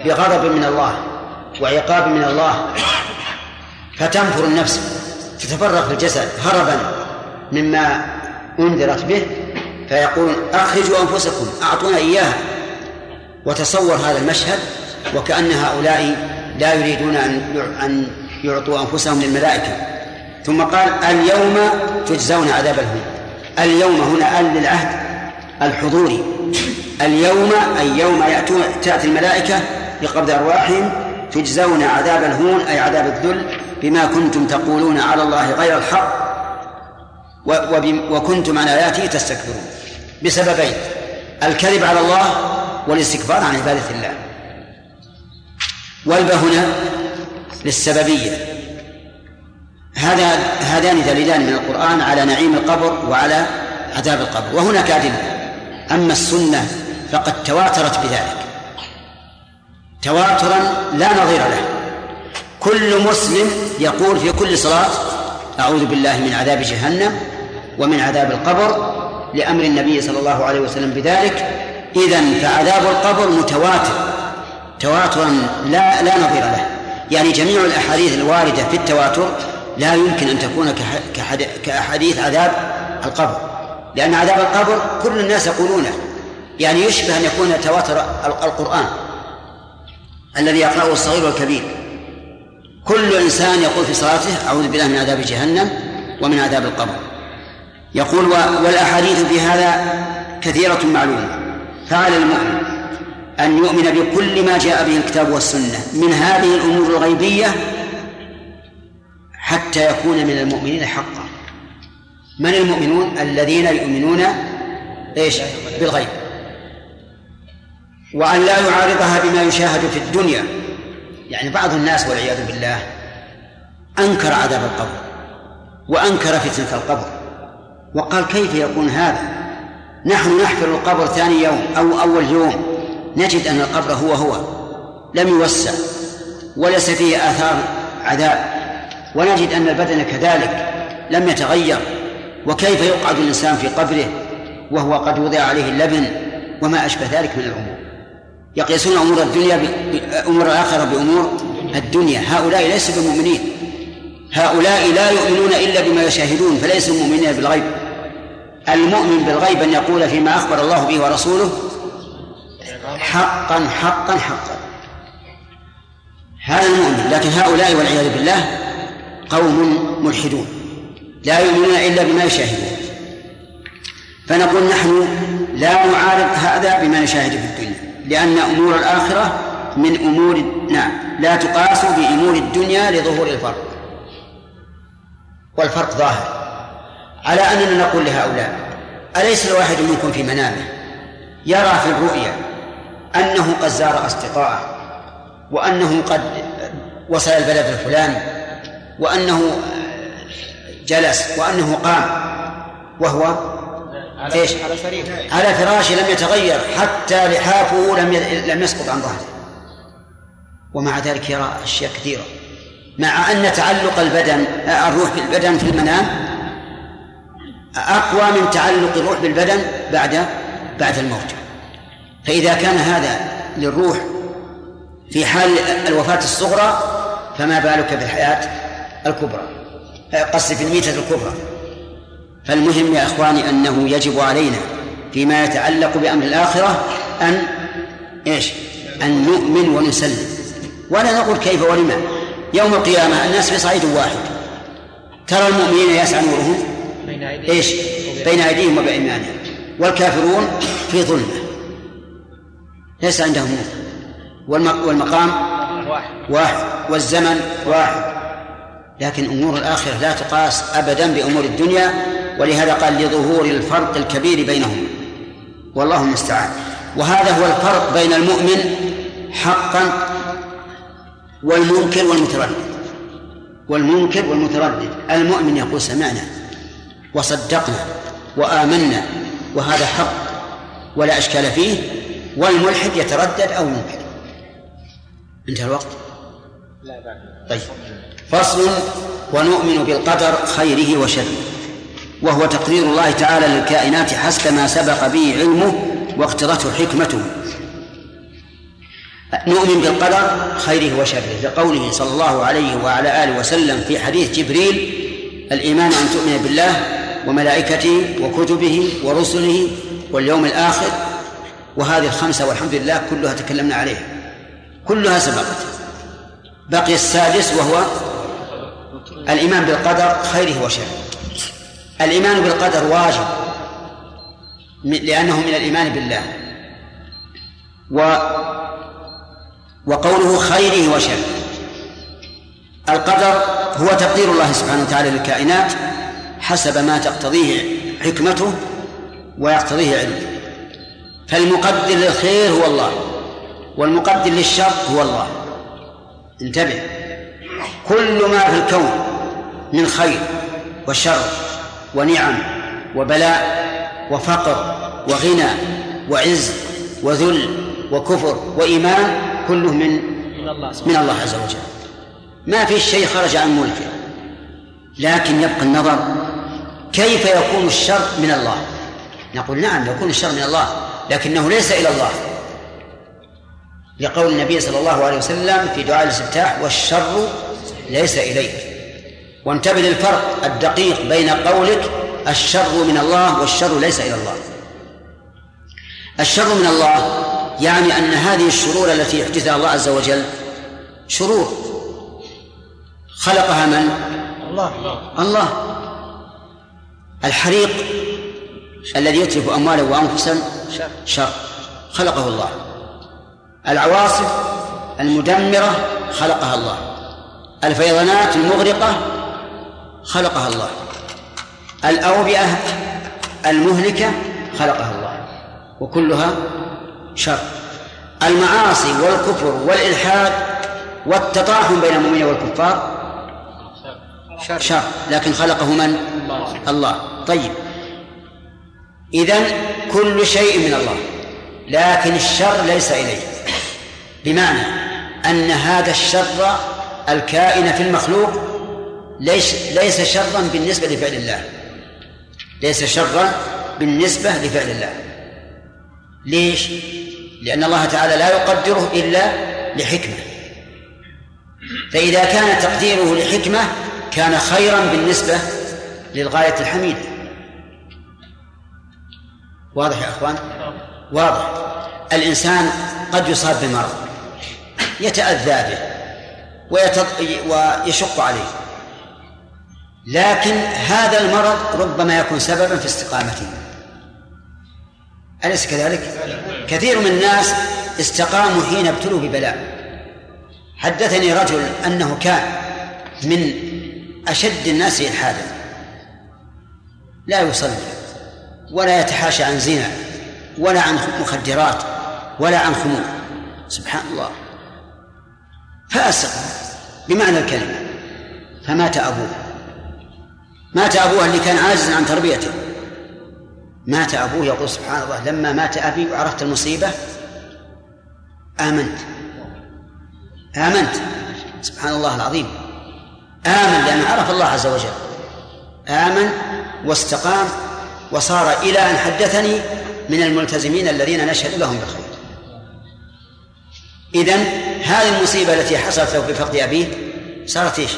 Speaker 1: بغضب من الله. وعقاب من الله. فتنفر النفس تتفرغ في الجسد هربا مما أنذرت به فيقول أخرجوا أنفسكم أعطونا إياها. وتصور هذا المشهد وكأن هؤلاء لا يريدون أن أن يعطوا أنفسهم للملائكة. ثم قال اليوم تجزون عذاب الهون. اليوم هنا آل للعهد الحضوري. اليوم أي يوم يأتون تأتي الملائكة بقبض أرواحهم تجزون عذاب الهون أي عذاب الذل بما كنتم تقولون على الله غير الحق وكنتم عن آياته تستكبرون. بسببين الكذب على الله والاستكبار عن عبادة الله. والباء هنا للسببية. هذا هذان دليلان من القرآن على نعيم القبر وعلى عذاب القبر. وهناك أدلة. أما السنة فقد تواترت بذلك. تواترا لا نظير له. كل مسلم يقول في كل صلاة أعوذ بالله من عذاب جهنم ومن عذاب القبر لأمر النبي صلى الله عليه وسلم بذلك. إذا فعذاب القبر متواتر تواترا لا لا نظير له. يعني جميع الأحاديث الواردة في التواتر لا يمكن أن تكون كأحاديث عذاب القبر لأن عذاب القبر كل الناس يقولونه. يعني يشبه أن يكون تواتر القرآن. الذي يقرأه الصغير والكبير. كل إنسان يقول في صلاته أعوذ بالله من عذاب جهنم ومن عذاب القبر. يقول والأحاديث في هذا كثيرة معلومة. فعلى المؤمن أن يؤمن بكل ما جاء به الكتاب والسنة من هذه الأمور الغيبية حتى يكون من المؤمنين حقا. من المؤمنون؟ الذين يؤمنون إيش؟ بالغيب. وأن لا يعارضها بما يشاهد في الدنيا. يعني بعض الناس والعياذ بالله أنكر عذاب القبر وأنكر فتنة القبر وقال كيف يكون هذا؟ نحن نحفر القبر ثاني يوم أو أول يوم نجد أن القبر هو هو لم يوسع وليس فيه آثار عذاب ونجد أن البدن كذلك لم يتغير. وكيف يقعد الإنسان في قبره وهو قد وضع عليه اللبن وما أشبه ذلك من الأمور؟ يقيسون أمور الدنيا أمور الآخرة بأمور الدنيا. هؤلاء ليسوا بمؤمنين. هؤلاء لا يؤمنون إلا بما يشاهدون فليسوا مؤمنين بالغيب. المؤمن بالغيب أن يقول فيما أخبر الله به ورسوله حقا حقا حقا. هذا المؤمن. لكن هؤلاء والعياذ بالله قوم ملحدون. لا يؤمنون إلا بما يشاهدون. فنقول نحن لا نعارض هذا بما نشاهد في الدنيا. لأن أمور الآخرة من أمور نعم. لا تقاس بأمور الدنيا لظهور الفرق. والفرق ظاهر. على أننا نقول لهؤلاء أليس الواحد منكم في منامه؟ يرى في الرؤيا أنه قد زار أصدقاءه وأنه قد وصل البلد الفلاني وأنه جلس وأنه قام وهو إيش؟ على على فراشه لم يتغير حتى لحافه لم لم يسقط عن ظهره. ومع ذلك يرى أشياء كثيرة. مع أن تعلق البدن الروح بالبدن في المنام أقوى من تعلق الروح بالبدن بعد بعد الموت. فإذا كان هذا للروح في حال الوفاة الصغرى فما بالك بالحياة الكبرى؟ قصدي في الميتة الكبرى. فالمهم يا إخواني أنه يجب علينا فيما يتعلق بأمر الآخرة أن إيش؟ أن نؤمن ونسلم. ولا نقول كيف ولما. يوم القيامة الناس في صعيد واحد. ترى المؤمنين يسعى نورهم. إيش؟ بين أيديهم وبأيمانهم. والكافرون في ظلمة. ليس عندهم نور. والمقام واحد. واحد. والزمن واحد. لكن أمور الآخرة لا تقاس أبدا بأمور الدنيا ولهذا قال لظهور الفرق الكبير بينهما والله المستعان. وهذا هو الفرق بين المؤمن حقا والمنكر والمتردد. والمنكر والمتردد. المؤمن يقول سمعنا وصدقنا وآمنا وهذا حق ولا أشكال فيه. والملحد يتردد أو ينكر انتهى الوقت. طيب. فصل ونؤمن بالقدر خيره وشره. وهو تقدير الله تعالى للكائنات حسب ما سبق به علمه واقتضته حكمته. نؤمن بالقدر خيره وشره. لقوله صلى الله عليه وعلى آله وسلم في حديث جبريل الإيمان أن تؤمن بالله وملائكته وكتبه ورسله واليوم الآخر. وهذه الخمسة والحمد لله كلها تكلمنا عليها. كلها سبقت. بقي السادس وهو الإيمان بالقدر خيره وشره. الإيمان بالقدر واجب لأنه من الإيمان بالله. و وقوله خيره وشره. القدر هو تقدير الله سبحانه وتعالى للكائنات حسب ما تقتضيه حكمته ويقتضيه علمه. فالمقدر للخير هو الله والمقدر للشر هو الله. انتبه. كل ما في الكون من خير وشر ونعم وبلاء وفقر وغنى وعز وذل وكفر وإيمان كله من من الله عز وجل. ما في شيء خرج عن ملكه لكن يبقى النظر كيف يكون الشر من الله. نقول نعم يكون الشر من الله لكنه ليس إلى الله. لقول النبي صلى الله عليه وسلم في دعاء الاستفتاح والشر ليس إليك. وانتبه للفرق الدقيق بين قولك الشر من الله والشر ليس إلى الله. الشر من الله يعني أن هذه الشرور التي يحدثها الله عز وجل شرور. خلقها من؟ الله. الله. الحريق الذي يتلف أمواله وأنفسا شر. خلقه الله. العواصف المدمرة خلقها الله. الفيضانات المغرقة خلقها الله. الأوبئة المهلكة خلقها الله. وكلها شر. المعاصي والكفر والإلحاد والتطاحن بين المؤمنين والكفار شر, شر. لكن خلقه من؟ الله. طيب. إذن كل شيء من الله. لكن الشر ليس إليه. بمعنى أن هذا الشر الكائن في المخلوق ليس ليس شرا بالنسبة لفعل الله. ليس شرا بالنسبة لفعل الله. ليش؟ لأن الله تعالى لا يقدره إلا لحكمة. فإذا كان تقديره لحكمة كان خيرا بالنسبة للغاية الحميدة. واضح يا أخوان؟ واضح. الإنسان قد يصاب بمرض يتأذى به ويشق عليه. لكن هذا المرض ربما يكون سببا في استقامته أليس كذلك؟ كثير من الناس استقاموا حين ابتلوا ببلاء. حدثني رجل أنه كان من أشد الناس إلحادا. لا يصلي ولا يتحاشى عن زنا ولا عن مخدرات ولا عن خمور. سبحان الله. فاسق بمعنى الكلمة فمات أبوه. مات أبوه اللي كان عاجزا عن تربيته. مات أبوه يقول سبحان الله لما مات أبي وعرفت المصيبة آمنت. آمنت. سبحان الله العظيم. آمن لأنه عرف الله عز وجل. آمن واستقام وصار إلى أن حدثني من الملتزمين الذين نشهد لهم بالخير. إذن هذه المصيبة التي حصلت له بفقد أبيه صارت إيش؟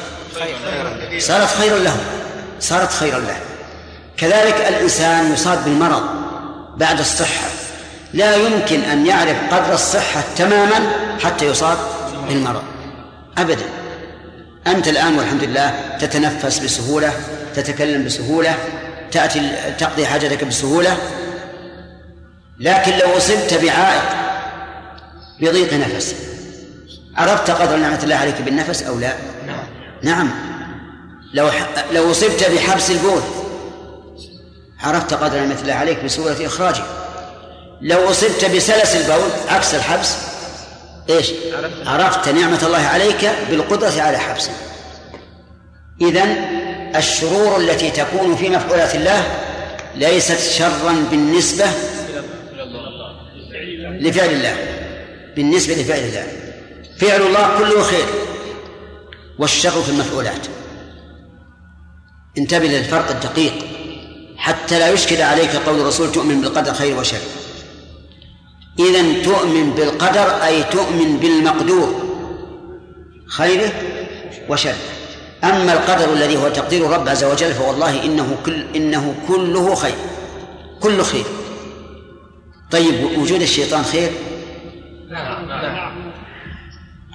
Speaker 1: صارت خيرا له صارت خيرا له. كذلك الإنسان يصاب بالمرض بعد الصحة. لا يمكن أن يعرف قدر الصحة تماما حتى يصاب بالمرض. أبدا. أنت الآن والحمد لله تتنفس بسهولة تتكلم بسهولة تأتي تقضي حاجتك بسهولة. لكن لو أصبت بعائق بضيق نفس. عرفت قدر نعمة الله عليك بالنفس أو لا؟ نعم. نعم. لو لو أصبت بحبس البول. عرفت قدر الله عليك بسهولة إخراجه لو أصبت بسلس البول عكس الحبس. إيش؟ عرفت نعمة الله عليك بالقدرة على حبسه. إذن الشرور التي تكون في مفعولات الله ليست شرا بالنسبة لفعل الله. بالنسبة لفعل الله. فعل الله كله خير. والشر في المفعولات. انتبه للفرق الدقيق حتى لا يشكل عليك قول الرسول تؤمن بالقدر خير وشر. إذا تؤمن بالقدر أي تؤمن بالمقدور خيره وشره. أما القدر الذي هو تقدير الرب عز وجل فوالله إنه كل إنه كله خير كل خير. طيب وجود الشيطان خير؟ نعم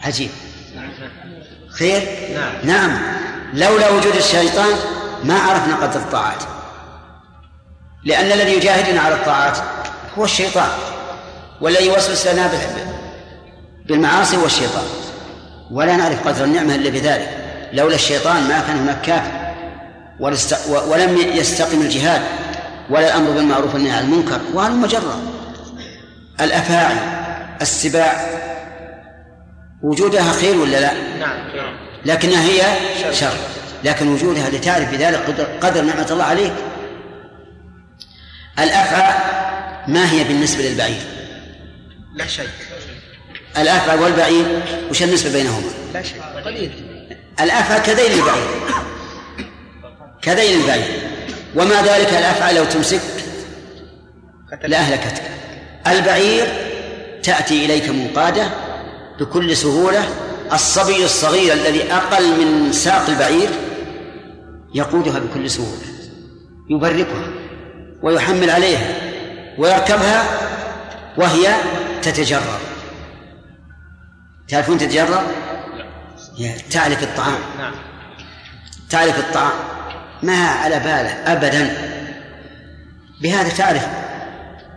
Speaker 1: عجيب. خير؟ نعم. نعم. لولا وجود الشيطان ما عرفنا قدر الطاعات. لأن الذي يجاهدنا على الطاعات هو الشيطان والذي يوسوس لنا بالمعاصي والشيطان ولا نعرف قدر النعمة إلا بذلك. لولا الشيطان ما كان هناك كافر. ولم يستقم الجهاد. ولا الأمر بالمعروف والنهي عن المنكر. وهذا مجرد؟ الأفاعي السباع. وجودها خير ولا لا؟ نعم لكنها هي شر. لكن وجودها لتعرف بذلك قدر, قدر نعمة الله عليك. الأفعى ما هي بالنسبة للبعير؟
Speaker 2: لا شيء.
Speaker 1: الأفعى والبعير وش النسبة بينهما؟
Speaker 2: لا شيء. قليل.
Speaker 1: الأفعى كذيل البعير. كذيل البعير. وما ذلك الأفعى لو تمسك لأهلكتك. البعير تأتي إليك منقادة بكل سهولة. الصبي الصغير الذي أقل من ساق البعير يقودها بكل سهولة يبركها ويحمل عليها ويركبها وهي تتجرر تعرفون تتجرر؟ تعرف الطعام. نعم. تعرف الطعام. ما على باله أبدا. بهذا تعرف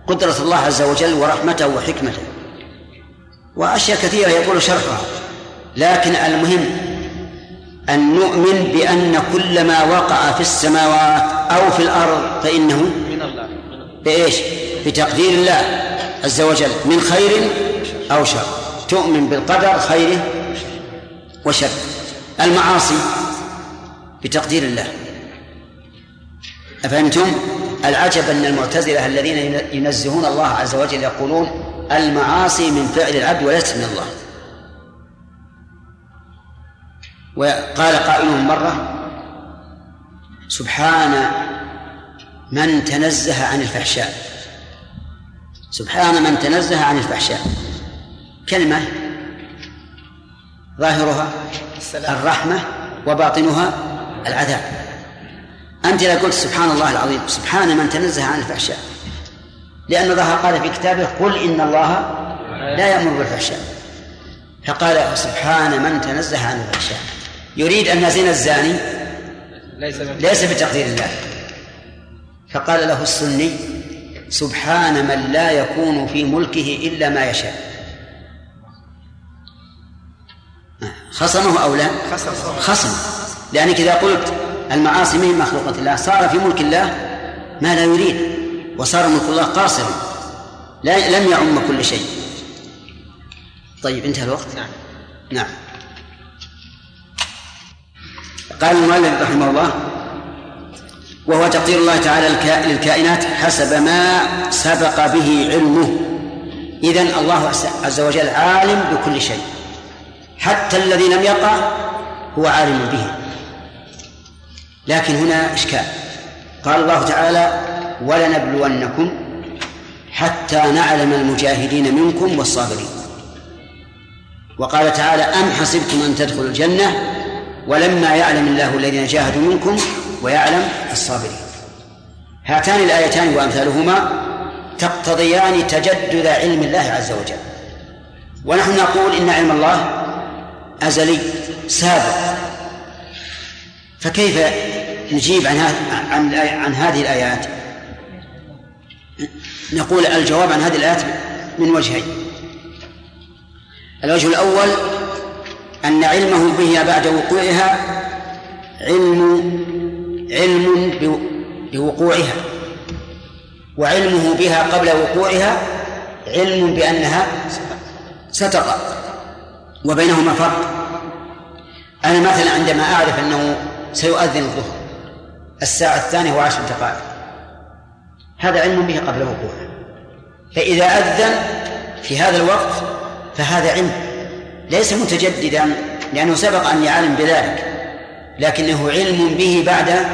Speaker 1: قدرة الله عز وجل ورحمته وحكمته. وأشياء كثيرة يقول شرحها لكن المهم أن نؤمن بأن كل ما وقع في السماوات أو في الأرض فإنه من الله. بإيش؟ بتقدير الله عز وجل. من خير أو شر. تؤمن بالقدر خيره وشر المعاصي بتقدير الله. أفهمتم؟ العجب أن المعتزلة الذين ينزهون الله عز وجل يقولون المعاصي من فعل العبد وليست من الله. وقال قائلهم مرة سبحان من تنزه عن الفحشاء. سبحان من تنزه عن الفحشاء. كلمة ظاهرها الرحمة وباطنها العذاب. أنت إذا قلت سبحان الله العظيم سبحان من تنزه عن الفحشاء. لأن الله قال في كتابه قل إن الله لا يأمر بالفحشاء. فقال سبحان من تنزه عن الفحشاء. يريد أن زنا الزاني؟ ليس بتقدير الله. فقال له السني سبحان من لا يكون في ملكه إلا ما يشاء. خصمه أو لا؟ خصم. لأنك إذا قلت المعاصي من مخلوقة الله صار في ملك الله ما لا يريد وصار ملك الله قاصرا لا لم يعم كل شيء. طيب انتهى الوقت؟ نعم. نعم. قال المؤلف رحمه الله وهو تقدير الله تعالى للكائنات حسب ما سبق به علمه. إذن الله عز وجل عالم بكل شيء. حتى الذي لم يقع هو عالم به. لكن هنا إشكال. قال الله تعالى ولنبلونكم حتى نعلم المجاهدين منكم والصابرين. وقال تعالى أم حسبتم أن تدخلوا الجنة ولما يعلم الله الذين جاهدوا منكم ويعلم الصابرين. هاتان الآيتان وأمثالهما تقتضيان تجدد علم الله عز وجل. ونحن نقول إن علم الله أزلي سابق. فكيف نجيب عن عن عن هذه الآيات؟ نقول الجواب عن هذه الآيات من وجهين. الوجه الأول أن علمه بها بعد وقوعها علم علم بوقوعها. وعلمه بها قبل وقوعها علم بأنها ستقع وبينهما فرق. أنا مثلا عندما أعرف أنه سيؤذن الظهر الساعة الثانية وعشر دقائق هذا علم به قبل وقوعه فإذا أذن في هذا الوقت فهذا علم. ليس متجددا لأنه سبق أن يعلم بذلك لكنه علم به بعد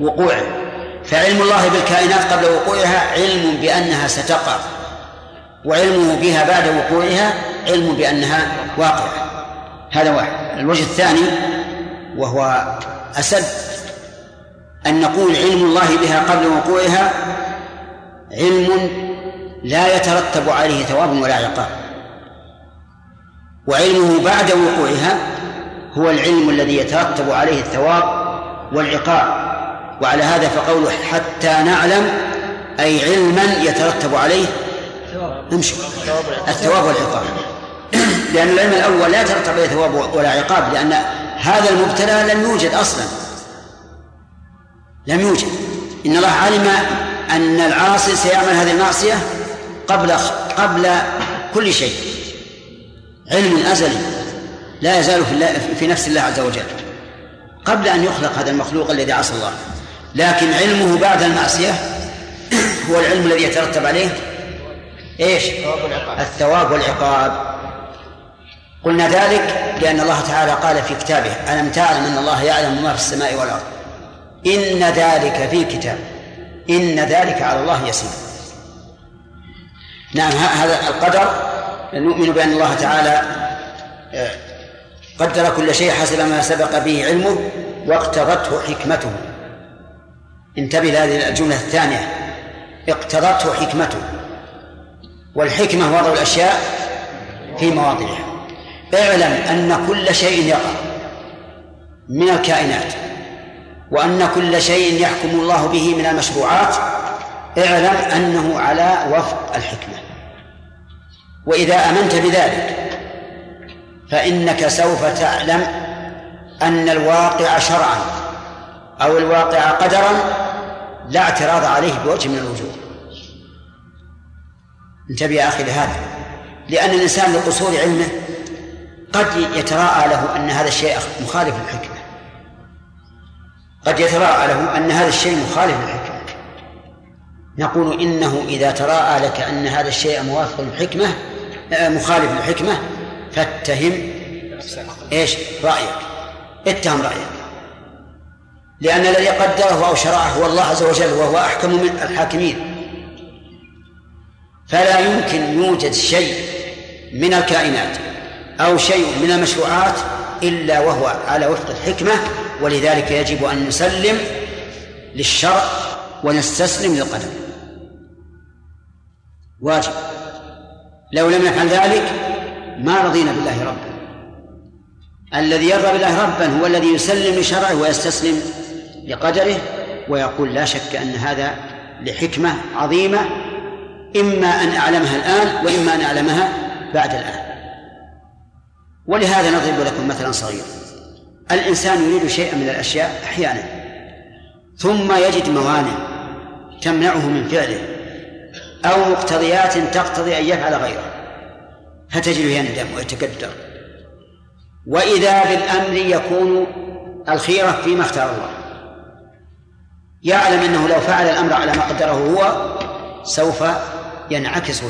Speaker 1: وقوعه. فعلم الله بالكائنات قبل وقوعها علم بأنها ستقع وعلمه بها بعد وقوعها علم بأنها واقعة. هذا واحد. الوجه الثاني وهو أسد. أن نقول علم الله بها قبل وقوعها علم لا يترتب عليه ثواب ولا عقاب. وعلمه بعد وقوعها هو العلم الذي يترتب عليه الثواب والعقاب. وعلى هذا فقوله حتى نعلم أي علما يترتب عليه امشي. الثواب والعقاب. لأن العلم الأول لا يترتب عليه ثواب ولا عقاب لأن هذا المبتلى لم يوجد أصلا. لم يوجد. إن الله علم أن العاصي سيعمل هذه المعصية قبل قبل كل شيء. علم أزلي لا يزال في, في نفس الله عز وجل قبل أن يخلق هذا المخلوق الذي عصى الله. لكن علمه بعد المعصية هو العلم الذي يترتب عليه إيش؟ الثواب والعقاب. قلنا ذلك لأن الله تعالى قال في كتابه ألم تعلم أن الله يعلم ما في السماء والأرض؟ إن ذلك في كتاب. إن ذلك على الله يسير. نعم هذا القدر نؤمن بأن الله تعالى آه، قدر كل شيء حسب ما سبق به علمه واقتضته حكمته. انتبه لهذه الجملة الثانية. اقتضته حكمته. والحكمة وضع الأشياء في مواضعها. اعلم أن كل شيء يقع من الكائنات وأن كل شيء يحكم الله به من المشروعات اعلم أنه على وفق الحكمة. وإذا آمنت بذلك فإنك سوف تعلم أن الواقع شرعا أو الواقع قدرا لا اعتراض عليه بوجه من الوجوه. انتبه يا أخي لهذا لأن الإنسان لقصور علمه قد يتراءى له أن هذا الشيء مخالف للحكمة. قد يتراءى له أن هذا الشيء مخالف للحكمة. نقول إنه إذا تراءى لك أن هذا الشيء موافق للحكمة آه، مخالف للحكمة فاتهم إيش؟ رأيك. اتهم رأيك. لأن الذي قدره أو شرعه هو الله عز وجل وهو أحكم من الحاكمين. فلا يمكن يوجد شيء من الكائنات أو شيء من المشروعات إلا وهو على وفق الحكمة ولذلك يجب أن نسلم للشرع ونستسلم للقدر. واجب. لو لم نفعل ذلك ما رضينا بالله ربا. الذي يرضى بالله ربا هو الذي يسلم لشرعه ويستسلم لقدره ويقول لا شك أن هذا لحكمة عظيمة إما أن أعلمها الآن وإما أن أعلمها بعد الآن. ولهذا نضرب لكم مثلا صغيرا. الإنسان يريد شيئا من الأشياء أحيانا ثم يجد موانع تمنعه من فعله أو مقتضيات تقتضي أن يفعل غيره. فتجده يندم ويتقدر وإذا بالأمر يكون الخيرة فيما اختار الله. يعلم أنه لو فعل الأمر على ما قدره هو سوف ينعكس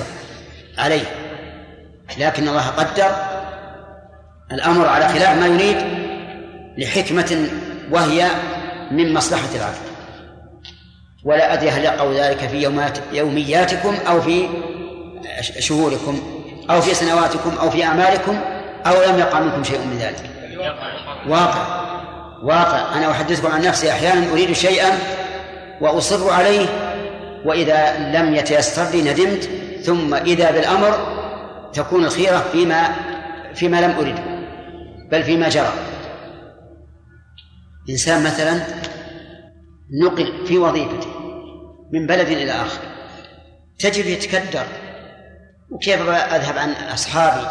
Speaker 1: عليه. لكن الله قدر الأمر على خلاف ما يريد لحكمة وهي من مصلحة العبد. ولا أدري هل يقع ذلك في يومات يومياتكم أو في شهوركم أو في سنواتكم أو في أعمالكم أو لم يقع منكم شيء من ذلك. واقع. واقع. أنا أحدثكم عن نفسي أحيانا أريد شيئا وأصر عليه وإذا لم يتيسر لي ندمت ثم إذا بالأمر تكون الخيرة فيما فيما لم أرده بل فيما جرى. إنسان مثلا نقل في وظيفته من بلد إلى آخر. تجد يتكدر. وكيف أذهب عن أصحابي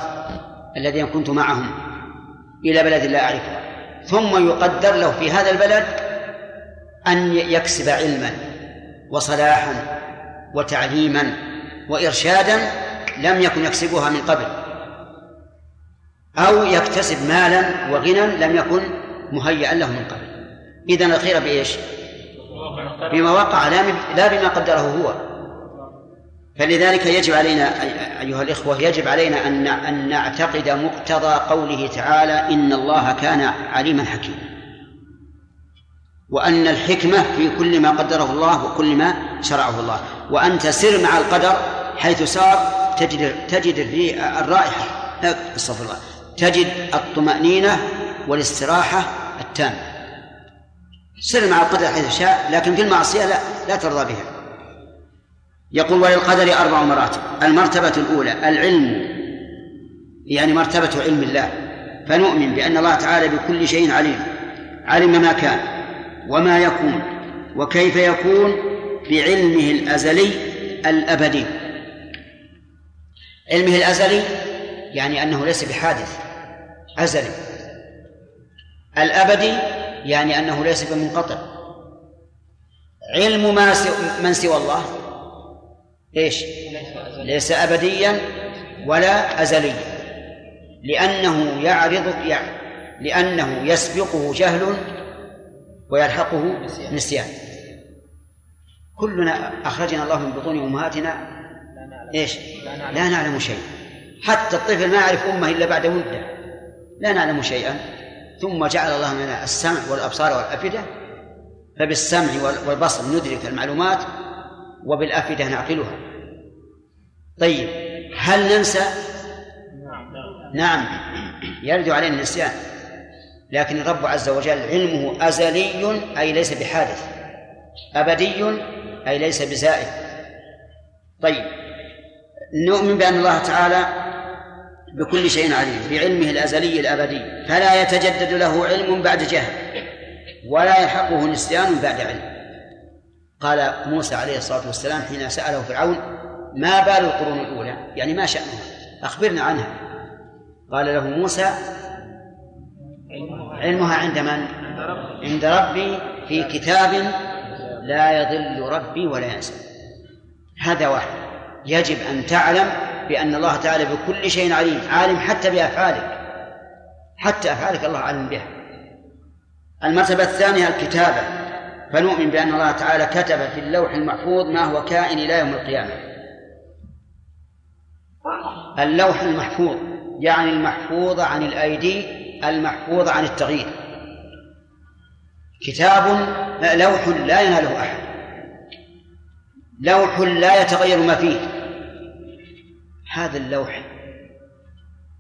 Speaker 1: الذين كنت معهم إلى بلد لا أعرفه؟ ثم يقدر له في هذا البلد أن يكسب علما وصلاحا وتعليما وإرشادا لم يكن يكسبها من قبل. أو يكتسب مالا وغنى لم يكن مهيئا له من قبل. إذا الخير بإيش؟ بما وقع لا بما قدره هو. فلذلك يجب علينا أيها الإخوة يجب علينا أن أن نعتقد مقتضى قوله تعالى إن الله كان عليما حكيما. وأن الحكمة في كل ما قدره الله وكل ما شرعه الله. وأن تسر مع القدر حيث سار تجد تجد الرائحة. أستغفر الله. تجد الطمأنينة والاستراحة التامة. سر مع القدر حيث شاء لكن في المعصية لا لا ترضى بها. يقول وللقدر أربع مراتب. المرتبة الأولى العلم يعني مرتبة علم الله. فنؤمن بأن الله تعالى بكل شيء عليم علم ما كان وما يكون وكيف يكون بعلمه الأزلي الأبدي. علمه الأزلي يعني أنه ليس بحادث أزلي. الأبدي يعني أنه ليس بمنقطع. علم ما من سوى الله. إيش؟ ليس أبديا ولا أزليا. لأنه يعرض يعني لأنه يسبقه جهل ويلحقه نسيان. كلنا أخرجنا الله من بطون أمهاتنا. إيش؟ لا نعلم شيء حتى الطفل ما يعرف أمه إلا بعد مدة لا نعلم شيئا. ثم جعل الله لنا السمع والأبصار والأفئدة فبالسمع والبصر ندرك المعلومات وبالأفئدة نعقلها. طيب هل ننسى؟ نعم. يرد علينا النسيان. لكن الرب عز وجل علمه أزلي أي ليس بحادث أبدي أي ليس بزائد. طيب نؤمن بأن الله تعالى بكل شيء عليم بعلمه الأزلي الأبدي. فلا يتجدد له علم بعد جهل ولا يلحقه نسيان بعد علم. قال موسى عليه الصلاة والسلام حين سأله فرعون ما بال القرون الأولى؟ يعني ما شأنها؟ أخبرنا عنها. قال له موسى علمها عند من؟ عند ربي في كتاب لا يضل ربي ولا ينسى. هذا واحد. يجب أن تعلم بأن الله تعالى بكل شيء عليم عالم حتى بأفعالك. حتى أفعالك الله عالم بها. المرتبة الثانية الكتابة. فنؤمن بأن الله تعالى كتب في اللوح المحفوظ ما هو كائن إلى يوم القيامة. اللوح المحفوظ يعني المحفوظ عن الأيدي المحفوظ عن التغيير. كتاب لوح لا يناله أحد. لوح لا يتغير ما فيه. هذا اللوح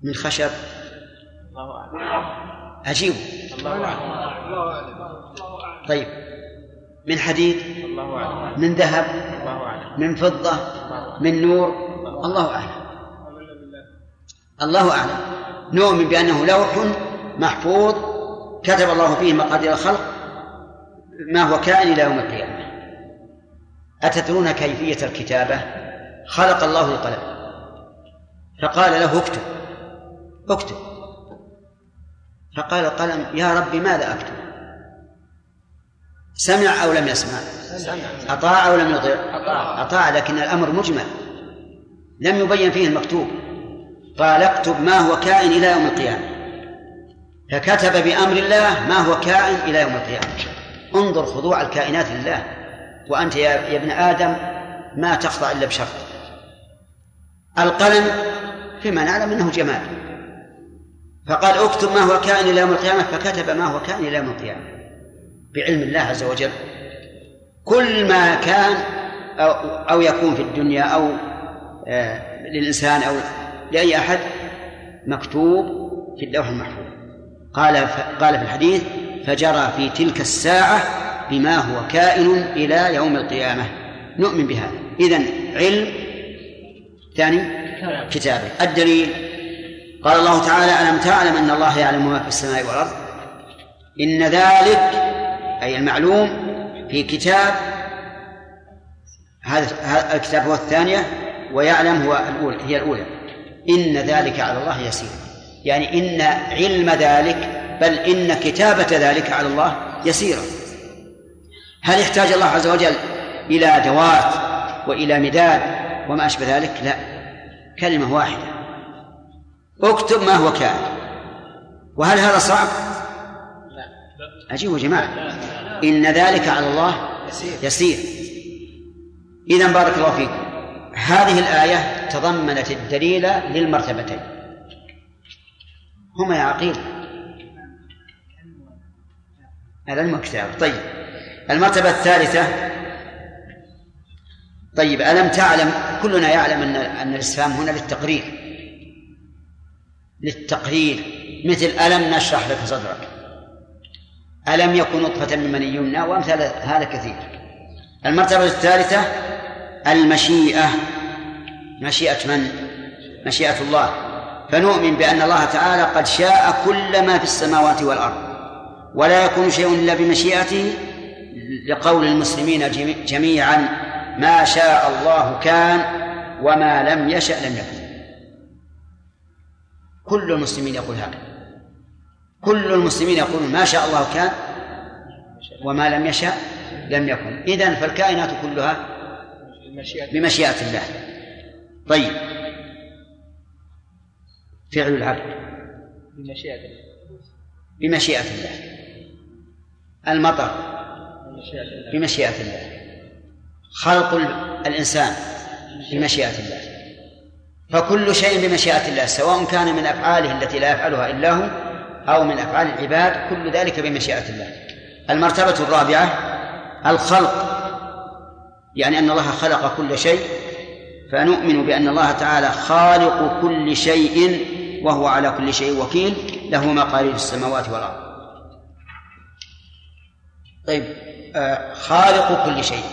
Speaker 1: من خشب. عجيب. طيب. من حديد. من ذهب. من فضة. من نور. الله أعلم. الله أعلم. نؤمن بأنه لوح محفوظ كتب الله فيه مقادير الخلق. ما هو كائن إلى يوم القيامة. أتدرون كيفية الكتابة؟ خلق الله القلم. فقال له اكتب. اكتب. فقال القلم يا رب ماذا أكتب؟ سمع أو لم يسمع؟ أطاع أو لم يطع؟ أطاع لكن الأمر مجمل. لم يبين فيه المكتوب. قال اكتب ما هو كائن إلى يوم القيامة. فكتب بأمر الله ما هو كائن إلى يوم القيامة. انظر خضوع الكائنات لله. وأنت يا ابن آدم ما تخضع إلا بشرط القلم فيما نعلم أنه جمال فقال اكتب ما هو كائن إلى يوم القيامة فكتب ما هو كائن إلى يوم القيامة بعلم الله عز وجل. كل ما كان أو, أو يكون في الدنيا أو آه للإنسان أو لأي أحد مكتوب في اللوح المحفوظ. قال قال في الحديث فجرى في تلك الساعة بما هو كائن إلى يوم القيامة. نؤمن بهذا. إذن علم ثاني كتابه. الدليل؟ قال الله تعالى ألم تعلم أن الله يعلم ما في السماء والأرض؟ إن ذلك أي المعلوم في كتاب هذا الكتاب هو الثانية ويعلم هو الأولى هي الأولى. إن ذلك على الله يسير. يعني إن علم ذلك بل إن كتابة ذلك على الله يسيرة هل يحتاج الله عز وجل إلى أدوات وإلى مداد وما أشبه ذلك؟ لا. كلمة واحدة. اكتب ما هو كائن وهل هذا صعب؟ عجيب يا جماعة. إن ذلك على الله يسير. إذا بارك الله فيكم هذه الآية تضمنت الدليل للمرتبتين. هما يا عقيل. العلم والكتاب طيب. المرتبة الثالثة طيب ألم تعلم؟ كلنا يعلم أن أن الاستفهام هنا للتقرير. للتقرير. مثل ألم نشرح لك صدرك؟ ألم يكن نطفة من مني يمنى؟ وأمثال هذا كثير. المرتبة الثالثة المشيئة. مشيئة من؟ مشيئة الله. فنؤمن بأن الله تعالى قد شاء كل ما في السماوات والأرض. ولا يكون شيء إلا بمشيئته لقول المسلمين جميعا. ما شاء الله كان وما لم يشأ لم يكن. كل المسلمين يقول هذا. كل المسلمين يقولون ما شاء الله كان وما لم يشأ لم يكن. إذن فالكائنات كلها بمشيئة الله. طيب. فعل العبد.
Speaker 4: بمشيئة الله.
Speaker 1: بمشيئة الله. المطر. بمشيئة الله. خلق الإنسان بمشيئة الله. فكل شيء بمشيئة الله سواء كان من أفعاله التي لا يفعلها إلا هو أو من أفعال العباد كل ذلك بمشيئة الله. المرتبة الرابعة الخلق. يعني أن الله خلق كل شيء فنؤمن بأن الله تعالى خالق كل شيء وهو على كل شيء وكيل له مقاليد السماوات والأرض. طيب آه خالق كل شيء.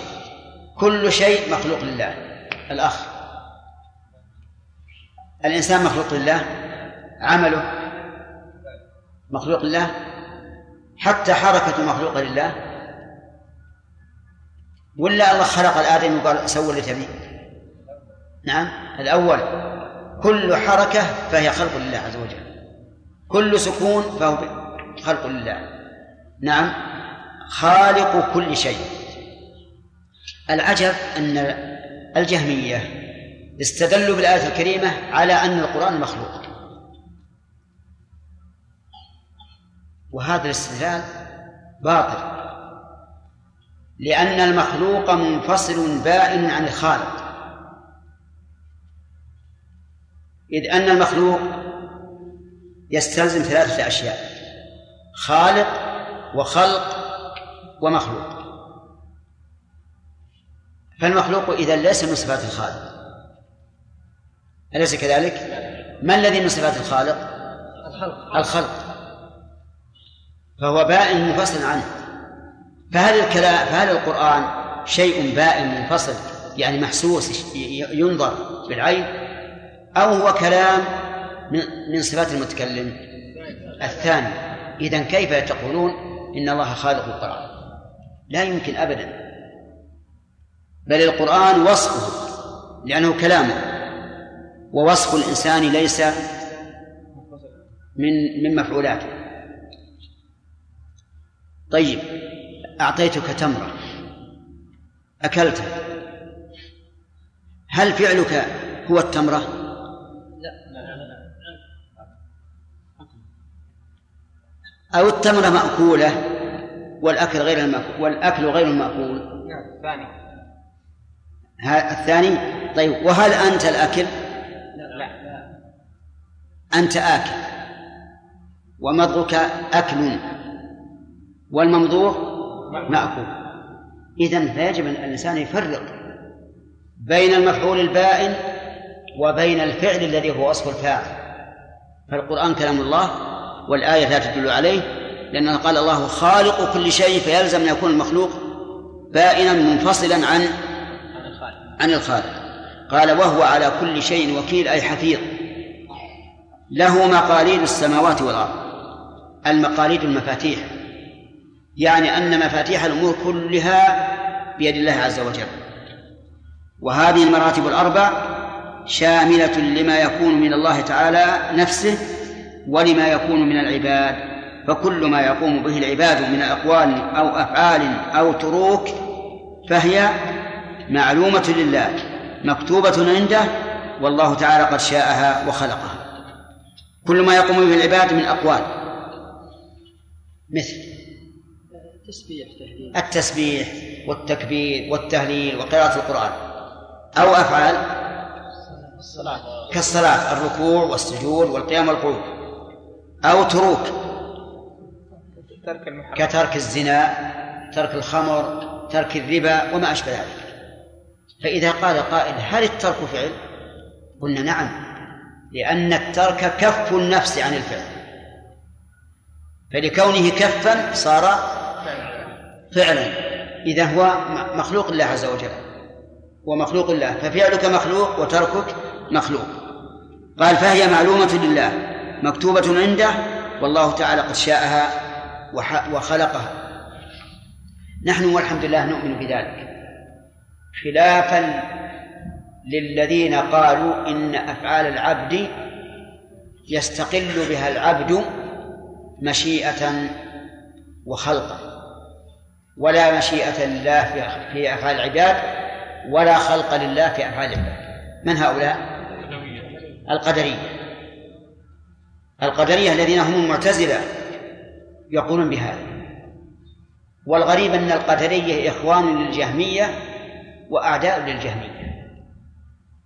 Speaker 1: كل شيء مخلوق لله. الأخ. الإنسان مخلوق لله. عمله مخلوق لله. حتى حركة مخلوقة لله. ولا الله خلق الآدم وقال سووا اللي تبي نعم. الأول. كل حركة فهي خلق لله عز وجل. كل سكون فهو خلق لله. نعم. خالق كل شيء. العجب أن الجهمية استدلوا بالآية الكريمة على أن القرآن مخلوق. وهذا الاستدلال باطل لأن المخلوق منفصل بائن عن الخالق. إذ أن المخلوق يستلزم ثلاثة أشياء خالق وخلق ومخلوق. فالمخلوق إذا ليس من صفات الخالق. أليس كذلك؟ ما الذي من صفات الخالق؟ الخلق. الخلق فهو بائن منفصل عنه. فهل الكلام فهل القرآن شيء بائن منفصل يعني محسوس ينظر بالعين أو هو كلام من صفات المتكلم. الثاني إذا كيف تقولون إن الله خالق القرآن؟ لا يمكن أبدا. بل القرآن وصفه لأنه كلامه. ووصف الإنسان ليس من من مفعولاته. طيب أعطيتك تمرة. أكلتها هل فعلك هو التمرة؟ أو التمرة مأكولة والأكل غير المأكول والأكل غير المأكول.
Speaker 4: نعم الثاني
Speaker 1: الثاني؟ طيب وهل أنت الأكل؟
Speaker 4: لا
Speaker 1: أنت آكل. ومضغك أكل. والممضوغ مأكول. إذن فيجب أن الإنسان يفرق بين المفعول البائن وبين الفعل الذي هو وصف الفاعل. فالقرآن كلام الله والآية لا تدل عليه لأن قال الله خالق كل شيء فيلزم أن يكون المخلوق بائنا منفصلا عن عن الخالق. قال وهو على كل شيء وكيل أي حفيظ. له مقاليد السماوات والأرض. المقاليد المفاتيح. يعني أن مفاتيح الأمور كلها بيد الله عز وجل. وهذه المراتب الأربع شاملة لما يكون من الله تعالى نفسه ولما يكون من العباد. فكل ما يقوم به العباد من أقوال أو أفعال أو تروك فهي معلومة لله مكتوبة عنده والله تعالى قد شاءها وخلقها. كل ما يقوم به العباد من أقوال. مثل
Speaker 5: تسبيح تهليل
Speaker 1: التسبيح والتكبير والتهليل وقراءة القرآن أو أفعال
Speaker 5: الصلاة.
Speaker 1: كالصلاة الركوع والسجود والقيام والقعود أو تروك كترك الزنا ترك الخمر ترك الربا وما أشبه ذلك. فإذا قال قائل هل الترك فعل؟ قلنا نعم لأن الترك كف النفس عن الفعل. فلكونه كفا صار فعلا. إذا هو مخلوق الله عز وجل ومخلوق الله ففعلك مخلوق وتركك مخلوق. قال فهي معلومة لله مكتوبة عنده والله تعالى قد شاءها وخلقها. نحن والحمد لله نؤمن بذلك. خلافا للذين قالوا إن أفعال العبد يستقل بها العبد مشيئة وخلقا ولا مشيئة لله في- أفعال العباد ولا خلق لله في أفعال العباد. من هؤلاء؟ القدرية. القدرية الذين هم المعتزلة يقولون بهذا. والغريب أن القدرية إخوان للجهمية وأعداء للجهمية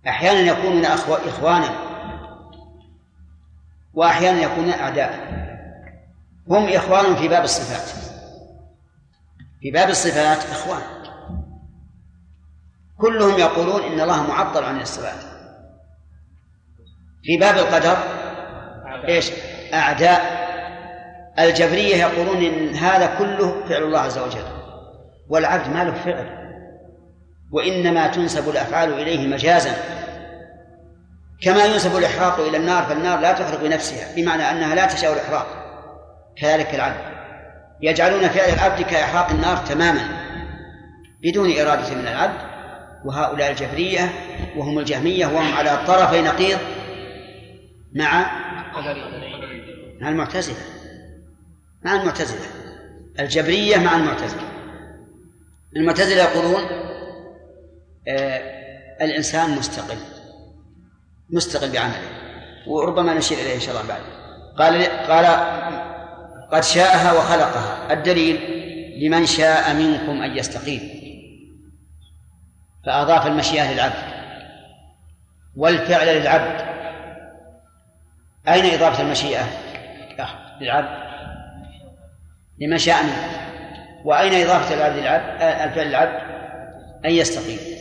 Speaker 1: أحيانا يكونون أخو- إخوانا وأحيانا يكونون أعداء هم إخوان في باب الصفات. في باب الصفات إخوان. كلهم يقولون إن الله معطل عن الصفات. في باب القدر إيش؟ أعداء. الجبرية يقولون إن هذا كله فعل الله عز وجل والعبد ما له فعل. وإنما تنسب الأفعال إليه مجازا. كما ينسب الإحراق إلى النار فالنار لا تحرق بنفسها بمعنى أنها لا تشاء الإحراق. كذلك العبد. يجعلون فعل العبد كإحراق النار تماما بدون إرادة من العبد. وهؤلاء الجبرية وهم الجهمية وهم على طرفي نقيض مع مع المعتزلة. مع المعتزلة. الجبرية مع المعتزلة. المعتزلة يقولون الإنسان مستقل مستقل بعمله وربما نشير إليه إن شاء الله بعد. قال قال قد شاءها وخلقها. الدليل لمن شاء منكم أن يستقيم. فأضاف المشيئة للعبد. والفعل للعبد. أين إضافة المشيئة؟ للعبد. لمن شاء منكم. وأين إضافة العبد للعبد؟ آه، الفعل للعبد أن يستقيم.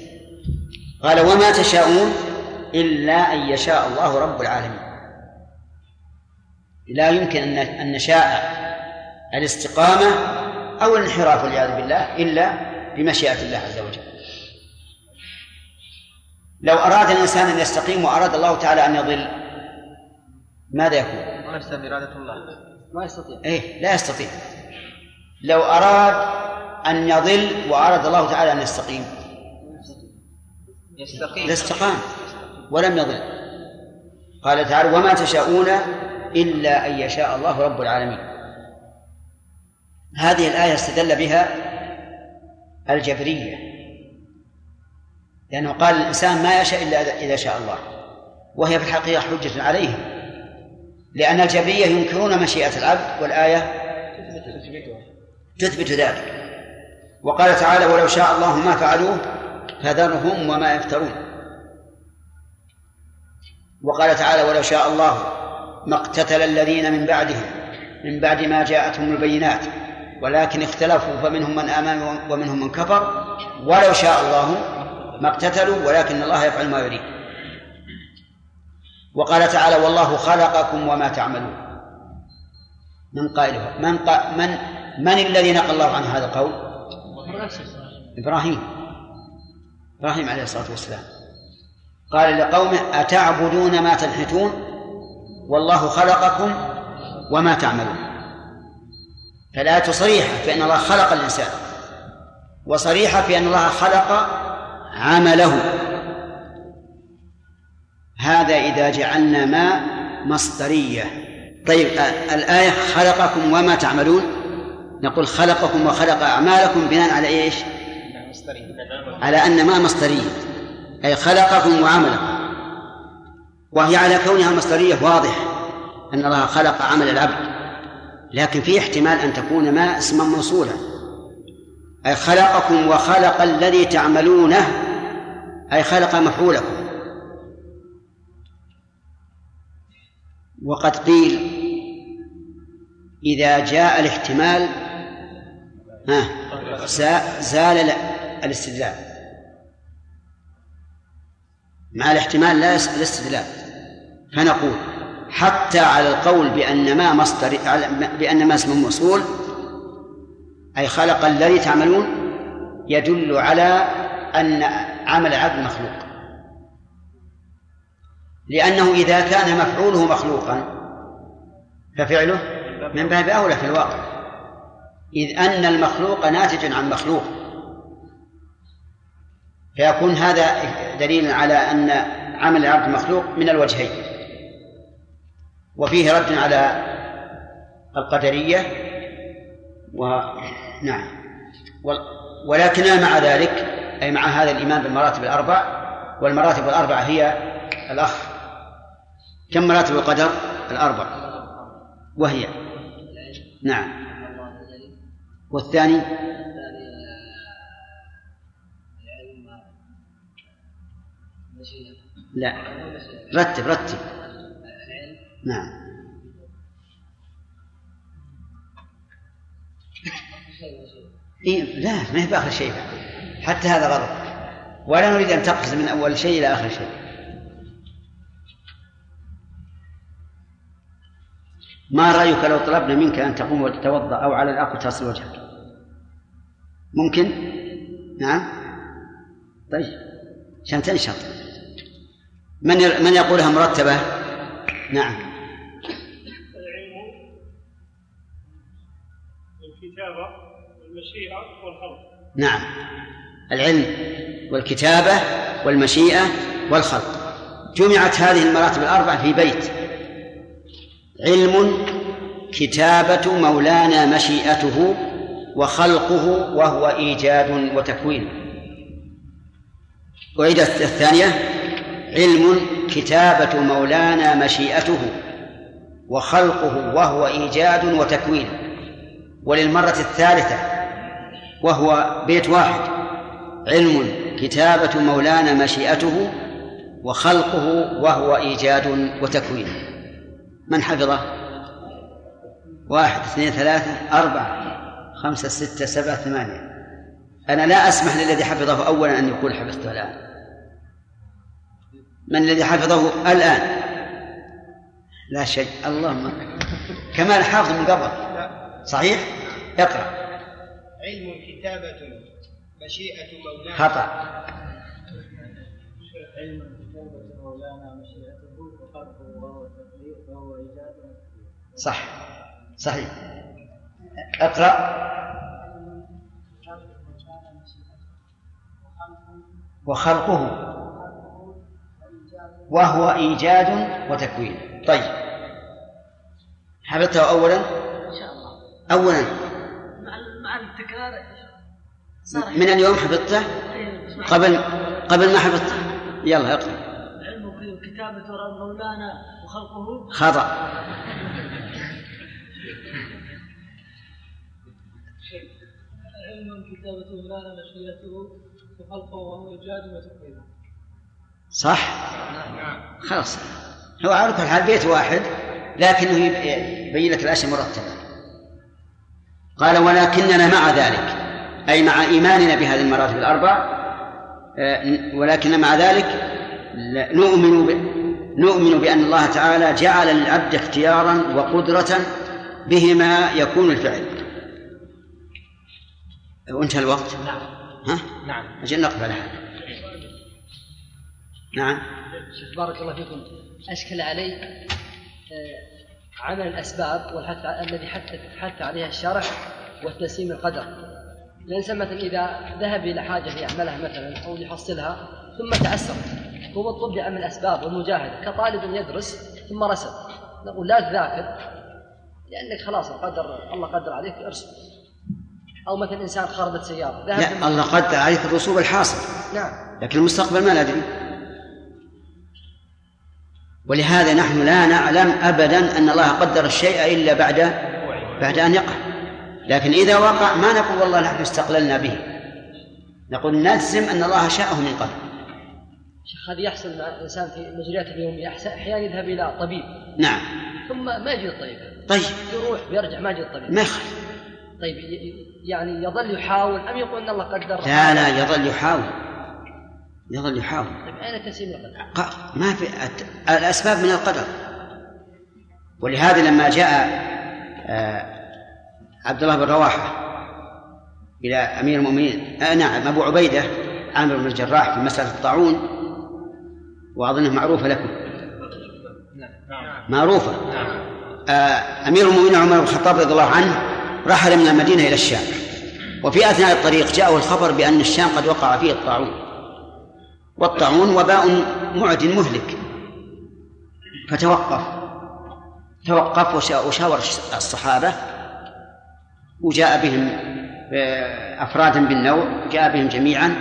Speaker 1: قال وما تشاءون إلا أن يشاء الله رب العالمين. لا يمكن أن نشاء الاستقامة أو الانحراف والعياذ بالله إلا بمشيئة الله عز وجل. لو أراد الإنسان أن يستقيم وأراد الله تعالى أن يضل ماذا يكون؟
Speaker 2: ونفس إرادة الله.
Speaker 5: ما يستطيع.
Speaker 1: إيه لا يستطيع. لو أراد أن يضل وأراد الله تعالى أن يستقيم لاستقام. ولم يضل. قال تعالى وما تشاءون إلا أن يشاء الله رب العالمين. هذه الآية استدل بها الجبرية. لأنه قال الإنسان ما يشاء إلا إذا شاء الله. وهي في الحقيقة حجة عليهم. لأن الجبرية ينكرون مشيئة العبد والآية تثبت ذلك. وقال تعالى ولو شاء الله ما فعلوه فذرهم وما يفترون. وقال تعالى ولو شاء الله ما اقتتل الذين من بعدهم من بعد ما جاءتهم البينات ولكن اختلفوا فمنهم من آمن ومنهم من كفر. ولو شاء الله ما اقتتلوا ولكن الله يفعل ما يريد. وقال تعالى والله خلقكم وما تعملون. من قائله من قا من من الذي نقل الله عن هذا القول؟ إبراهيم. إبراهيم عليه الصلاة والسلام. قال لقومه أتعبدون ما تنحتون؟ والله خلقكم وما تعملون. فالآية صريحة في أن الله خلق الإنسان وصريحة في أن الله خلق عمله. هذا إذا جعلنا ما مصدرية. طيب الآية خلقكم وما تعملون؟ نقول خلقكم وخلق أعمالكم بناء على إيش؟ على أن ما مصدرية أي خلقكم وعملكم. وهي على كونها مصدرية واضح أن الله خلق عمل العبد. لكن في احتمال أن تكون ما اسما موصولا. أي خلقكم وخلق الذي تعملونه أي خلق مفعولكم. وقد قيل إذا جاء الاحتمال ها زال الاستدلال. مع الاحتمال لا الاستدلال فنقول حتى على القول بأن ما مصدر بأن ما اسم موصول أي خلق الذي تعملون يدل على أن عمل العبد مخلوق. لأنه إذا كان مفعوله مخلوقا ففعله من باب أولى في الواقع. إذ أن المخلوق ناتج عن مخلوق. فيكون هذا دليل على أن عمل العبد مخلوق من الوجهين. وفيه رد على القدرية ونعم ولكننا مع ذلك أي مع هذا الإيمان بالمراتب الأربع والمراتب الأربع هي الأخ. كم مراتب القدر الأربع؟ وهي. نعم. والثاني؟ لا. رتب رتب. نعم. إيه لا ما هي بآخر شيء حتى هذا غلط. ولا نريد أن تقفز من أول شيء إلى آخر شيء. ما رأيك لو طلبنا منك أن تقوم وتتوضأ أو على الأقل تصل وجهك؟ ممكن؟ نعم. طيب عشان تنشط. من من يقولها مرتبة؟ نعم.
Speaker 5: العلم والكتابة والمشيئة والخلق.
Speaker 1: نعم. العلم والكتابة والمشيئة والخلق. جمعت هذه المراتب الأربع في بيت. علم كتابة مولانا مشيئته وخلقه وهو إيجاد وتكوين. أعيد الثانية. علم كتابة مولانا مشيئته وخلقه وهو إيجاد وتكوين. وللمرة الثالثة وهو بيت واحد علم كتابة مولانا مشيئته وخلقه وهو إيجاد وتكوين. من حفظه؟ واحد اثنين ثلاثة أربعة خمسة ستة سبعة ثمانية. أنا لا أسمح للذي حفظه أولا أن يقول حفظته الآن. من الذي حفظه الآن؟ لا شيء. اللهم كمال حافظ من قبل. صحيح؟ اقرأ.
Speaker 2: علم كتابة مشيئة مولانا.
Speaker 1: خطأ.
Speaker 5: علم كتابة مولانا مشيئته وخلقه وهو تقدير وهو إيجاد
Speaker 1: صح. صحيح. اقرأ. وخلقه. وهو إيجاد وتكوين. طيب. حفظته أولا؟
Speaker 6: إن شاء الله.
Speaker 1: أولا.
Speaker 6: مع التكرار.
Speaker 1: من اليوم حفظته؟
Speaker 6: أيوة، مع-
Speaker 1: قبل قبل ما حفظته. يلا اقرأ.
Speaker 6: علم كتابة مولانا وخلقه.
Speaker 1: خطأ.
Speaker 6: علم كتابة مولانا مشيئته وخلقه وهو إيجاد وتكوين.
Speaker 1: صح؟ خلاص. هو على كل حال بيت واحد لكنه يب- يبين لك الأشياء مرتبة. قال ولكننا مع ذلك. أي مع إيماننا بهذه المراتب الأربع آه، ولكن مع ذلك نؤمن. نؤمن بأن الله تعالى جعل للعبد اختيارا وقدره بهما يكون الفعل. وانتهى الوقت؟
Speaker 3: نعم.
Speaker 1: ها؟
Speaker 3: نعم.
Speaker 1: أجل نقف على هذا. نعم.
Speaker 7: شيخ بارك الله فيكم. أشكل علي آه، عمل الأسباب والحث الذي حث حث عليها الشرع وتنسيم القدر. الإنسان مثلا إذا ذهب إلى حاجة يعملها مثلا أو يحصلها ثم تعسر هو مطلوب يعمل الأسباب والمجاهدة كطالب يدرس ثم رسب نقول لا تذاكر لأنك خلاص القدر الله قدر عليك ارسل أو مثلا إنسان خربت سيارة ذهب
Speaker 1: لا الله قدر عليك الرسوب الحاصل.
Speaker 7: نعم.
Speaker 1: لكن المستقبل ما ندري. ولهذا نحن لا نعلم ابدا أن الله قدر الشيء إلا بعد بعد أن يقع. لكن إذا وقع ما نقول والله نحن استقللنا به. نقول نجزم أن الله شاءه من قبل.
Speaker 7: شيخ هذا يحصل مع الإنسان في مجرياته اليوميه أحيانا يذهب إلى طبيب.
Speaker 1: نعم.
Speaker 7: ثم ما يجي الطبيب
Speaker 1: طيب.
Speaker 7: يروح ويرجع ما يجي الطبيب
Speaker 1: ما
Speaker 7: طيب يعني يظل يحاول أم يقول إن الله قدر؟
Speaker 1: لا لا يظل يحاول. يظل يحاول
Speaker 7: طيب أين تسير القدر؟
Speaker 1: ما في الت- الأسباب من القدر. ولهذا لما جاء آه، عبد الله بن رواحة إلى أمير المؤمنين آه نعم أبو عبيدة عامر بن الجراح في مسألة الطاعون وأظنها معروفة لكم. معروفة. آه، أمير المؤمنين عمر بن الخطاب رضي الله عنه رحل من المدينة إلى الشام. وفي أثناء الطريق جاءه الخبر بأن الشام قد وقع فيه الطاعون. والطاعون وباء معد مهلك. فتوقف. توقف وشا- وشاور الصحابة وجاء بهم آه، أفرادا بالنوع جاء بهم جميعا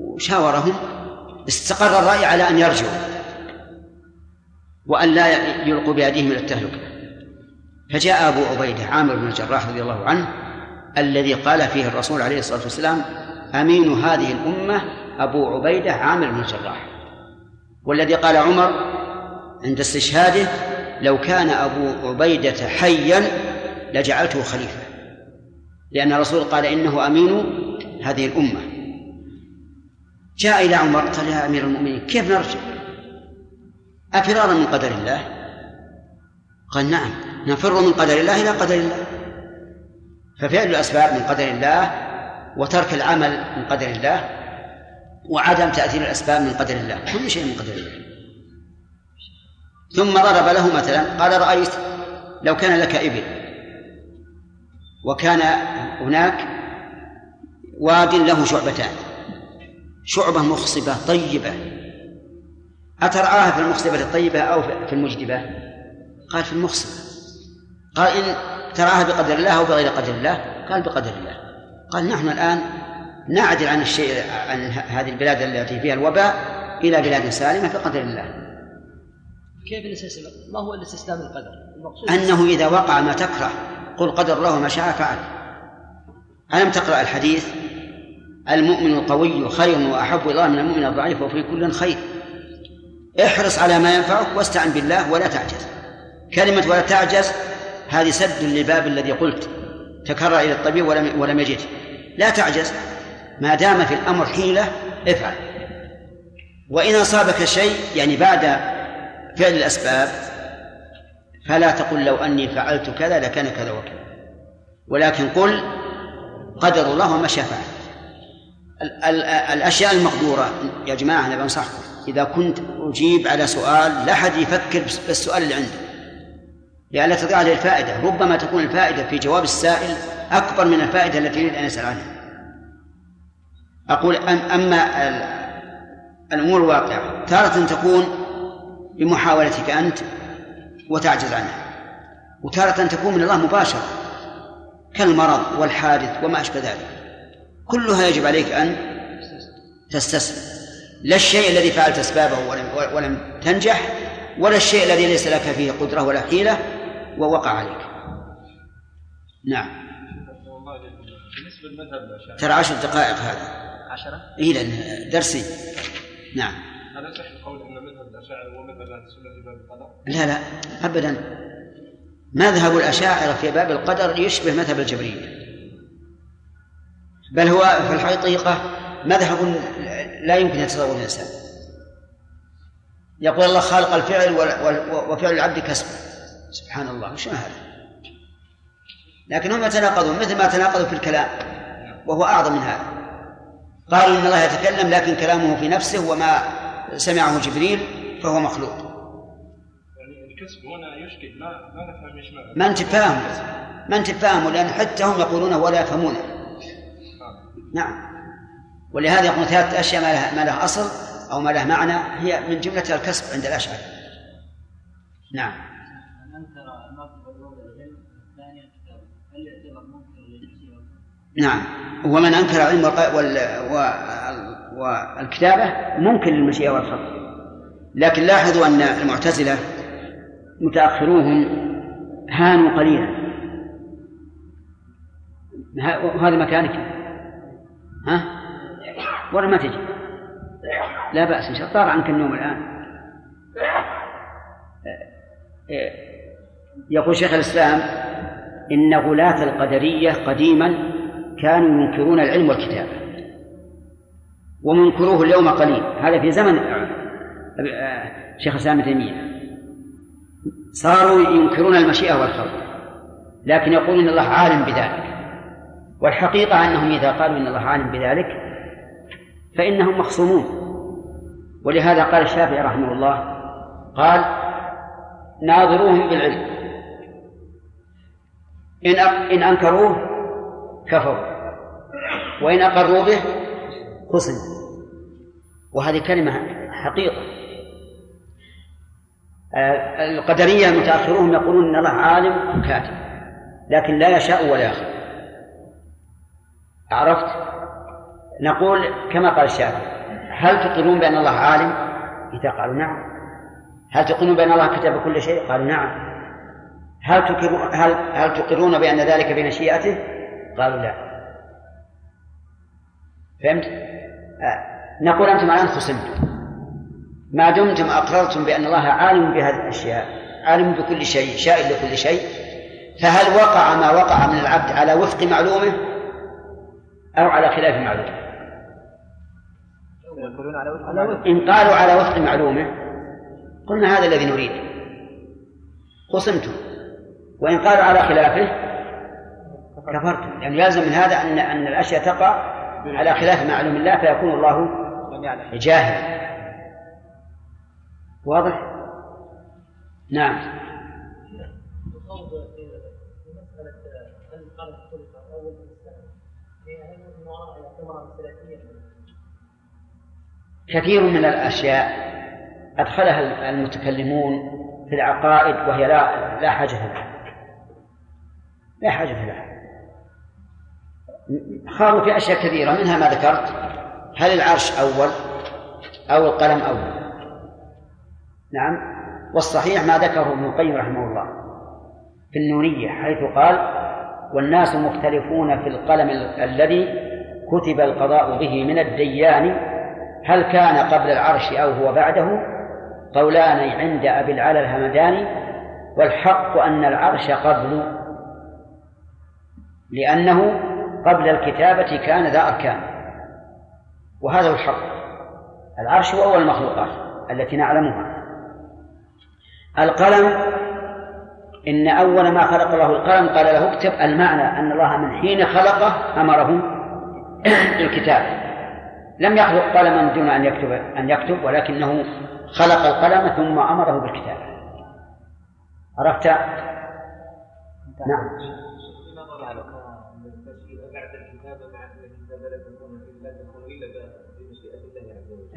Speaker 1: وشاورهم. استقر الرأي على أن يرجعوا وأن لا يلقوا بأيديهم إلى التهلكة فجاء أبو عبيدة عامر بن الجراح رضي الله عنه الذي قال فيه الرسول عليه الصلاة والسلام أمين هذه الأمة أبو عبيدة عامر بن الجراح والذي قال عمر عند استشهاده لو كان أبو عبيدة حيا لجعلته خليفة لأن الرسول قال إنه أمين هذه الأمة. جاء إلى عمر قال يا أمير المؤمنين كيف نرجع؟ أفرارا من قدر الله؟ قال نعم نفر من قدر الله إلى قدر الله. ففعل الأسباب من قدر الله وترك العمل من قدر الله وعدم تأثير الأسباب من قدر الله كل شيء من قدر الله. ثم ضرب له مثلا قال رأيت لو كان لك إبل وكان هناك واد له شعبتان شعبة مخصبة طيبة. أترعاها في المخصبة الطيبة أو في المجدبة؟ قال في المخصبة. قال إن تراها بقدر الله أو بغير قدر الله؟ قال بقدر الله. قال نحن الآن نعدل عن الشيء عن هذه البلاد التي فيها الوباء إلى بلاد سالمة بقدر الله
Speaker 7: كيف الاستسلام؟ ما هو الاستسلام القدر؟ المقصود
Speaker 1: أنه إذا وقع ما تكره قل قدر الله ما شاء فعل. ألم تقرأ الحديث؟ المؤمن القوي خير وأحب إلى الله من المؤمن الضعيف وفي كل خير. احرص على ما ينفعك واستعن بالله ولا تعجز. كلمة ولا تعجز هذه سد للباب الذي قلت. تكرر إلى الطبيب ولم ولم يجد. لا تعجز. ما دام في الأمر حيلة افعل. وإن أصابك شيء يعني بعد فعل الأسباب فلا تقل لو أني فعلت كذا لكان كذا وكذا. ولكن قل قدر الله وما شاء فعل. ال- ال- الأشياء المقدورة يا جماعة أنا بنصحكم. إذا كنت أجيب على سؤال لا أحد يفكر بالسؤال اللي عنده. لئلا تضيع عليه الفائدة. ربما تكون الفائدة في جواب السائل أكبر من الفائدة التي يريد أن يسأل عنها. أقول أم أما ال- الأمور الواقعة تارة تكون بمحاولتك أنت وتعجز عنها وتارة تكون من الله مباشرة كالمرض والحادث وما أشبه ذلك. كلها يجب عليك أن تستسلم. لا الشيء الذي فعلت أسبابه ولم, ولم تنجح ولا الشيء الذي ليس لك فيه قدرة ولا حيلة ووقع عليك. نعم. ترى عشر دقائق هذا.
Speaker 7: عشرة؟
Speaker 1: إيه لأن درسي. نعم.
Speaker 8: هل يصح القول أن مذهب الأشاعرة هو مذهب أهل السنة في باب القدر؟
Speaker 1: لا لا أبدا. مذهب الأشاعرة في باب القدر يشبه مذهب الجبرية بل هو في الحقيقة مذهب لا يمكن يتصور الإنسان. يقول الله خالق الفعل وفعل العبد كسبه سبحان الله وش هذا؟ لكن هم يتناقضون مثل ما تناقضوا في الكلام وهو أعظم من هذا. قالوا إن الله يتكلم لكن كلامه في نفسه وما سمعه جبريل فهو مخلوق.
Speaker 8: يعني الكسب هنا يشكل ما ما نفهم إيش معنى.
Speaker 1: ما أنت فاهم؟ ما أنت فاهم؟ لأن حتى هم يقولونه ولا يفهمونه نعم. ولهذا يقولون ثلاثة أشياء ما لها, ما لها أصل أو ما لها معنى. هي من جملة الكسب عند الأشعري. نعم
Speaker 6: من أنكر المرتبة الأولى العلم الثانية الكتاب هل يعتبر منكر لنفسه
Speaker 1: نعم. ومن أنكر العلم. والكتابة ممكن للمشيئة والخلق لكن لاحظوا أن المعتزلة متأخروهم هانوا قليلا. ه- هذا مكانك. ها؟ ولا ما تجي. لا بأس إن شاء الله. طار عنك النوم الآن. يقول شيخ الإسلام إن غلاة القدرية قديما كانوا ينكرون العلم والكتابة ومنكروه اليوم قليل. هذا في زمن آه، شيخ الإسلام ابن تيمية. صاروا ينكرون المشيئة والخلق لكن يقولون إن الله عالم بذلك. والحقيقة أنهم إذا قالوا إن الله عالم بذلك فإنهم مخصومون. ولهذا قال الشافعي رحمه الله قال ناظروهم بالعلم إن أنكروه كفروا. وإن أقروا به خصم وهذه كلمة حقيقة آه، القدرية المتأخرون يقولون إن الله عالم كاتب لكن لا يشاء ولا يخلق عرفت؟ نقول كما قال الشافعي هل تقرون بأن الله عالم؟ إذا قالوا نعم هل تقرون بأن الله كتب كل شيء؟ قالوا نعم هل تقرون هل هل تقرون بأن ذلك بمشيئته؟ قالوا لا فهمت؟ آه. نقول أنتم الآن خصمتم. ما دمتم أقررتم بأن الله عالم بهذه الأشياء عالم بكل شيء شائن لكل شيء. فهل وقع ما وقع من العبد على وفق معلومه أو على خلاف معلومه؟ إن قالوا على وفق معلومه قلنا هذا الذي نريد. خصمتم. وإن قالوا على خلافه كفرتم. يعني يلزم من هذا أن أن الأشياء تقع على خلاف معلوم الله فيكون الله
Speaker 4: لم يعلم
Speaker 1: جاهل. واضح؟ نعم. كثير من الأشياء أدخلها المتكلمون في العقائد وهي لا لا حاجة لها. لا حاجة لها. خاضوا في أشياء كثيرة منها ما ذكرت هل العرش أول أو القلم أول؟ نعم. والصحيح ما ذكره ابن القيم رحمه الله في النونية حيث قال والناس مختلفون في القلم ال- الذي كتب القضاء به من الديان هل كان قبل العرش أو هو بعده؟ قولان عند أبي العلا الهمداني والحق أن العرش قبل لأنه قبل الكتابة كان ذا أركان وهذا هو الحق العرش هو أول المخلوقات التي نعلمها القلم إن أول ما خلق الله القلم قال له اكتب المعنى أن الله من حين خلقه أمره بالكتاب لم يخلق قلما دون أن يكتب أن يكتب ولكنه خلق القلم ثم أمره بالكتابة عرفت؟ نعم
Speaker 4: الكتابة مع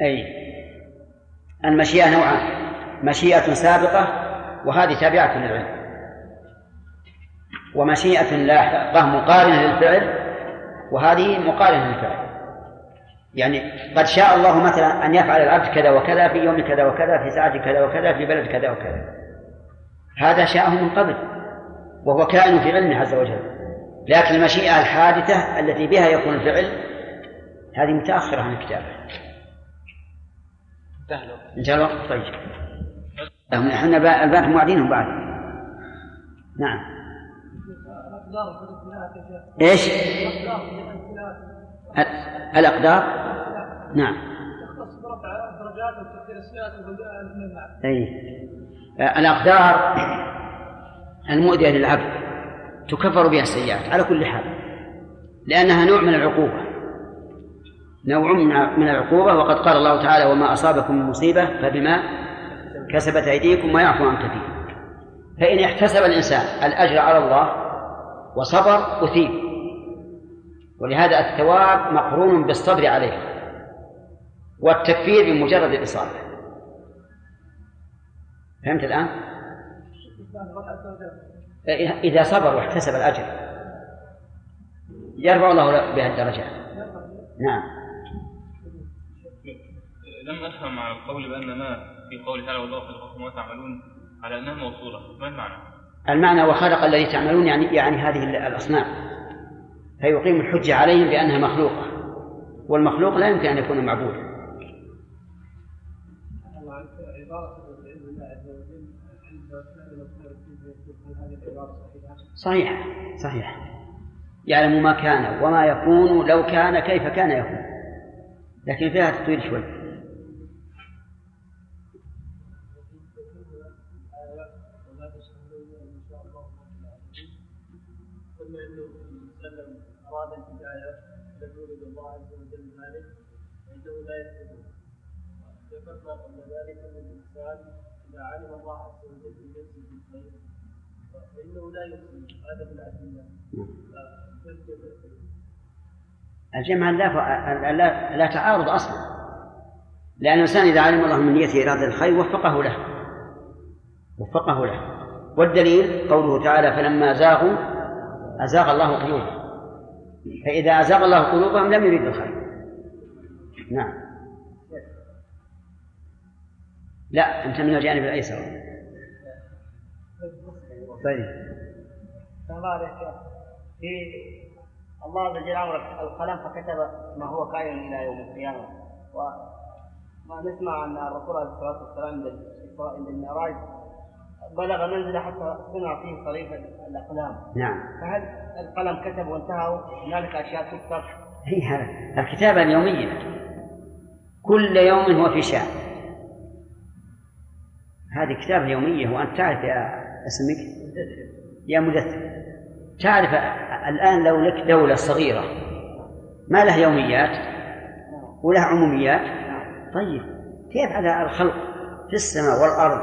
Speaker 1: أي. المشيئة نوعان. مشيئة سابقة وهذه تابعة للعلم. ومشيئة لاحقة مقارنة للفعل وهذه مقارنة للفعل. يعني قد شاء الله مثلا أن يفعل العبد كذا وكذا في يوم كذا وكذا في ساعة كذا وكذا في بلد كذا وكذا. هذا شاءه من قبل وهو كائن في علمه عز وجل. لكن المشيئة الحادثة التي بها يكون الفعل هذه متأخرة عن الكتابة.
Speaker 4: انتهى الوقت.
Speaker 1: طيب. إحنا البنات موعدينهم بعد. نعم. إيش؟
Speaker 6: الأقدار؟
Speaker 1: نعم. أي. الأقدار المؤذية للعبد. تكفر بها السيئات. على كل حال لأنها نوع من العقوبة. نوع من العقوبة وقد قال الله تعالى وما أصابكم من مصيبة فبما كسبت أيديكم ويعفو عن كثير. فإن احتسب الإنسان الأجر على الله وصبر أثيب. ولهذا الثواب مقرون بالصبر عليه والتكفير بمجرد الإصابة. فهمت الآن؟ إذا صبر واحتسب الأجر. يرفع الله بها الدرجات. نعم.
Speaker 9: لم أفهم على القول بأن ما في قوله تعالى والله خلقكم وما تعملون على أنها موصولة. ما المعنى؟
Speaker 1: المعنى وخلق الذي تعملون يعني يعني هذه الأصنام. فيقيم الحجة عليهم بأنها مخلوقة. والمخلوق لا يمكن أن يكون معبودا صحيح صحيح. يعلم ما كان وما يكون لو كان كيف كان يكون. لكن فيها تطويل شوي.
Speaker 6: ذكرنا قبل ذلك ان الانسان إذا علم الله عز وجل بنفسه بالخير
Speaker 1: الجمع لا لا, لا تعارض أصلا. لأن الإنسان إذا علم الله من نيته إرادة الخير وفقه له. وفقه له. والدليل قوله تعالى فلما زاغوا أزاغ الله قلوبهم. فإذا أزاغ الله قلوبهم لم يريد الخير. نعم. لا أنت من الجانب الأيسر. طيب.
Speaker 10: في الله عز وجل أمر القلم فكتب ما هو كائن إلى يوم القيامة. وما نسمع أن الرسول عليه الصلاة والسلام عند المعراج بلغ منزلة حتى صنع فيه صريف الأقلام.
Speaker 1: نعم.
Speaker 10: فهل القلم كتب وانتهى؟ هنالك أشياء تكتب؟
Speaker 1: هي هذا الكتابة اليومية. كل يوم هو في شأن. هذه كتابه يوميه وأنت تعرف يا أسمك؟ يا مدثر. تعرف الآن لو لك دولة صغيرة ما لها يوميات؟ ولها عموميات؟ طيب كيف على الخلق في السماء والأرض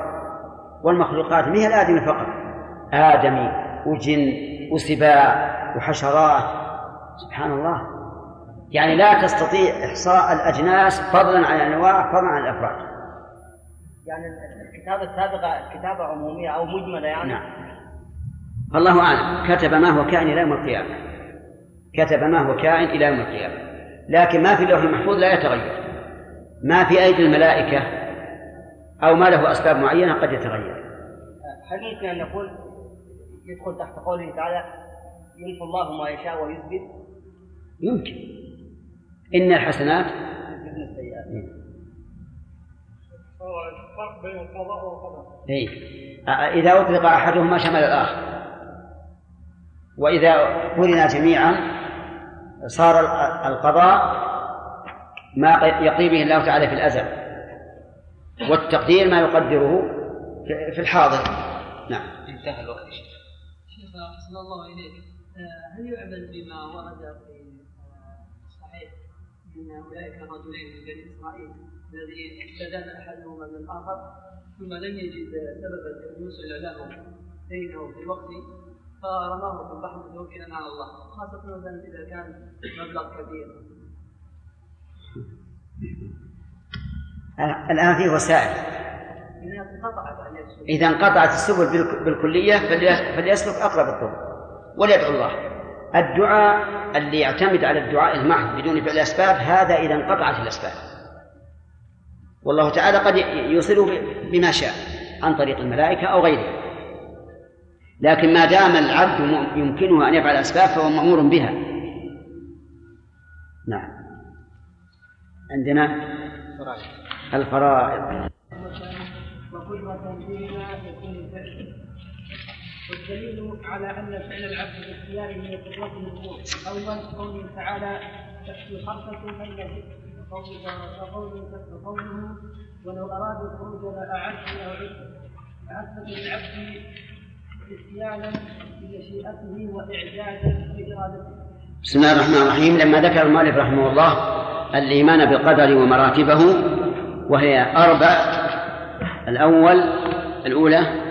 Speaker 1: والمخلوقات؟ ما هي الآدمي فقط؟ آدمي وجن وسباع وحشرات. سبحان الله. يعني لا تستطيع إحصاء الأجناس فضلا عن الأنواع فضلا عن الأفراد.
Speaker 10: يعني الكتابة السابقة كتابة عمومية أو مجملة يعني؟
Speaker 1: نعم. فالله أعلم. كتب ما هو كائن إلى يوم القيامة. كتب ما هو كائن إلى يوم القيامة. لكن ما في اللوح المحفوظ لا يتغير. ما في أيدي الملائكة أو ما له أسباب معينة قد يتغير.
Speaker 10: هل يمكن أن نقول يدخل تحت قوله تعالى يمحو الله ما يشاء ويثبت.
Speaker 1: يمكن. إن الحسنات
Speaker 10: السيئات.
Speaker 8: الفرق بين القضاء والقدر.
Speaker 1: إيه. إذا أطلق أحدهما شمل الآخر. وإذا قرنا جميعا صار القضاء ما يقضي به الله تعالى في الأزل والتقدير ما يقدره في الحاضر. نعم.
Speaker 7: انتهى الوقت شيخ. أحسن الله إليك. آه، هل يعمل بما ورد في الصحيح آه، من أولئك الرجلين من بني إسرائيل الذي استدان أحدهما من الآخر ثم لم يجد سببا يوصل له دينه في الوقت فرماه في البحر متوكلا على الله خاصة مثلا إذا كان مبلغ كبير.
Speaker 1: الآن في وسائل؟ إذا انقطعت السبل. بالكلية فليسلك أقرب الطرق. وليدعو الله. الدعاء اللي يعتمد على الدعاء المحض بدون فعل الأسباب هذا إذا انقطعت الأسباب. والله تعالى قد يوصله بما شاء عن طريق الملائكة أو غيره. لكن ما دام العبد يمكنه أن يفعل الأسباب فهو مأمور بها نعم عندنا الفرائض
Speaker 5: وقدرة فيما يكون والدليل على أن فعل العبد باختياره من قدرته الأمور أولا قوله تعالى تحت خمسة فليجد وقوله ولو أرادوا الخروج لأعدوا له عدة فأثبت للعبد
Speaker 1: بسم الله الرحمن الرحيم. لما ذكر المؤلف رحمه الله الإيمان بالقدر ومراتبه وهي أربع الأول الأولى.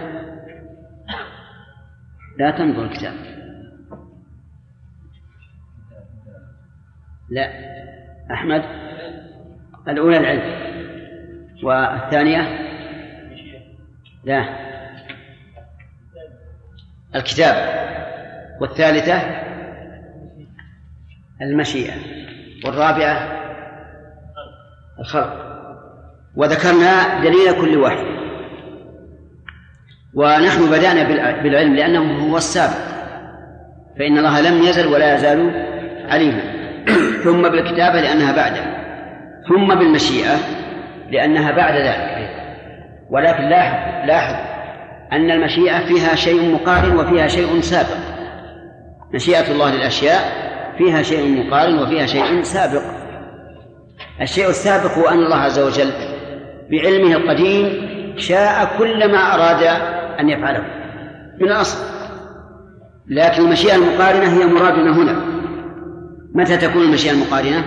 Speaker 1: لا تنظر الكتاب. لا. أحمد. الأولى العلم. والثانية؟ لا. الكتاب والثالثة المشيئة والرابعة الخلق. وذكرنا دليل كل واحد. ونحن بدأنا بالعلم لأنه هو السابق. فإن الله لم يزل ولا يزال عليما ثم بالكتابة لأنها بعده. ثم بالمشيئة لأنها بعد ذلك ولكن لاحظ لاحظ أن المشيئة فيها شيء مقارن وفيها شيء سابق. مشيئة الله للأشياء فيها شيء مقارن وفيها شيء سابق. الشيء السابق هو أن الله عز وجل بعلمه القديم شاء كل ما أراد أن يفعله. من الأصل. لكن المشيئة المقارنة هي مرادنا هنا. متى تكون المشيئة المقارنة؟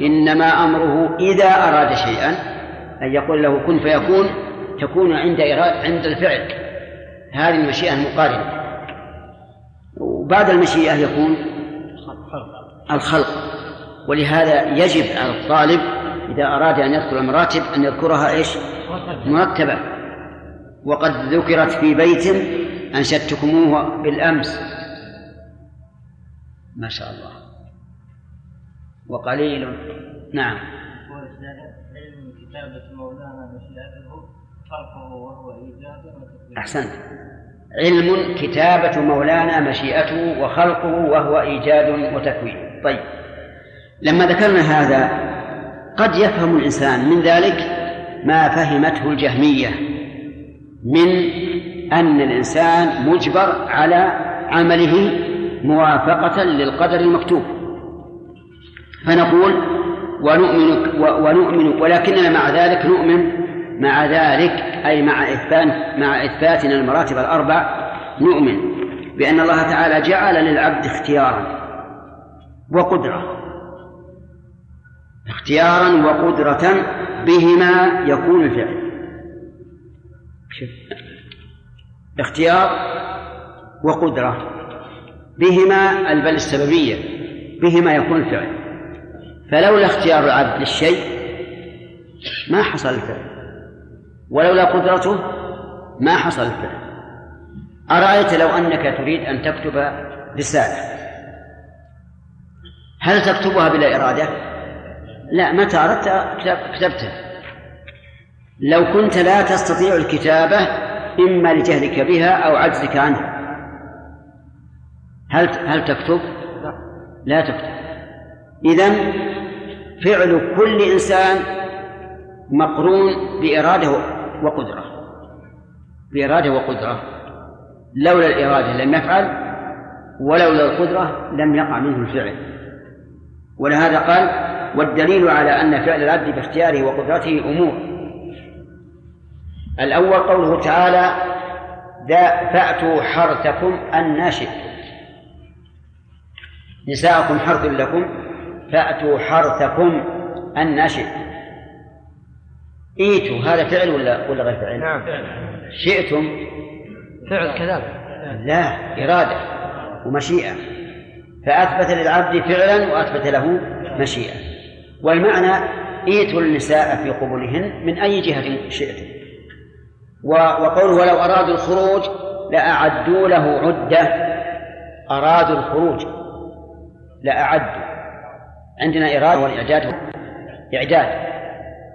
Speaker 1: إنما أمره إذا أراد شيئا أن يقول له كن فيكون تكون عند عند الفعل. هذه المشيئة المقارنة. وبعد المشيئة يكون الخلق. ولهذا يجب على الطالب إذا أراد أن يذكر المراتب أن يذكرها إيش؟ مرتبة. وقد ذكرت في بيت أنشدتكموه بالأمس. ما شاء الله. وقليل. نعم.
Speaker 6: كتابة مولانا مشيئته
Speaker 1: أحسنت. علم كتابة مولانا مشيئته وخلقه وهو إيجاد وتكوين. طيب. لما ذكرنا هذا قد يفهم الإنسان من ذلك ما فهمته الجهمية من أن الإنسان مجبر على عمله موافقة للقدر المكتوب. فنقول ونؤمن ونؤمن ولكننا مع ذلك نؤمن مع ذلك أي مع إثبات مع إثباتنا المراتب الأربع نؤمن بأن الله تعالى جعل للعبد اختيارا وقدرة. اختيارا وقدرة بهما يكون الفعل. اختيار وقدرة بهما البل السببية بهما يكون الفعل. فلولا اختيار العبد للشيء ما حصل الفعل. ولولا قدرته ما حصل الفعل. أرأيت لو أنك تريد أن تكتب رسالة؟ هل تكتبها بلا إرادة؟ لا متى أردت كتبتها لو كنت لا تستطيع الكتابة إما لجهلك بها أو عجزك عنها هل هل تكتب؟ لا تكتب. إذا فعل كل إنسان مقرون بإرادة وقدرة. بإرادة وقدرة. لولا الإرادة لم يفعل ولولا القدرة لم يقع منه الفعل. ولهذا قال والدليل على أن فعل العبد باختياره وقدرته أمور. الأول قوله تعالى فأتوا حرثكم أن شئتم نساءكم حرث لكم فأتوا حرثكم أن شئتم إيتوا هذا فعل ولا ولا غير فعل؟
Speaker 7: نعم.
Speaker 1: شئتم؟
Speaker 7: فعل كذلك
Speaker 1: لا إرادة ومشيئة. فأثبت للعبد فعلا وأثبت له مشيئة. والمعنى إيتوا النساء في قبولهن من أي جهة شئتم. وقوله ولو أرادوا الخروج لأعدوا له عدة. أرادوا الخروج لأعدوا. عندنا إرادة والإعداد. إعداد.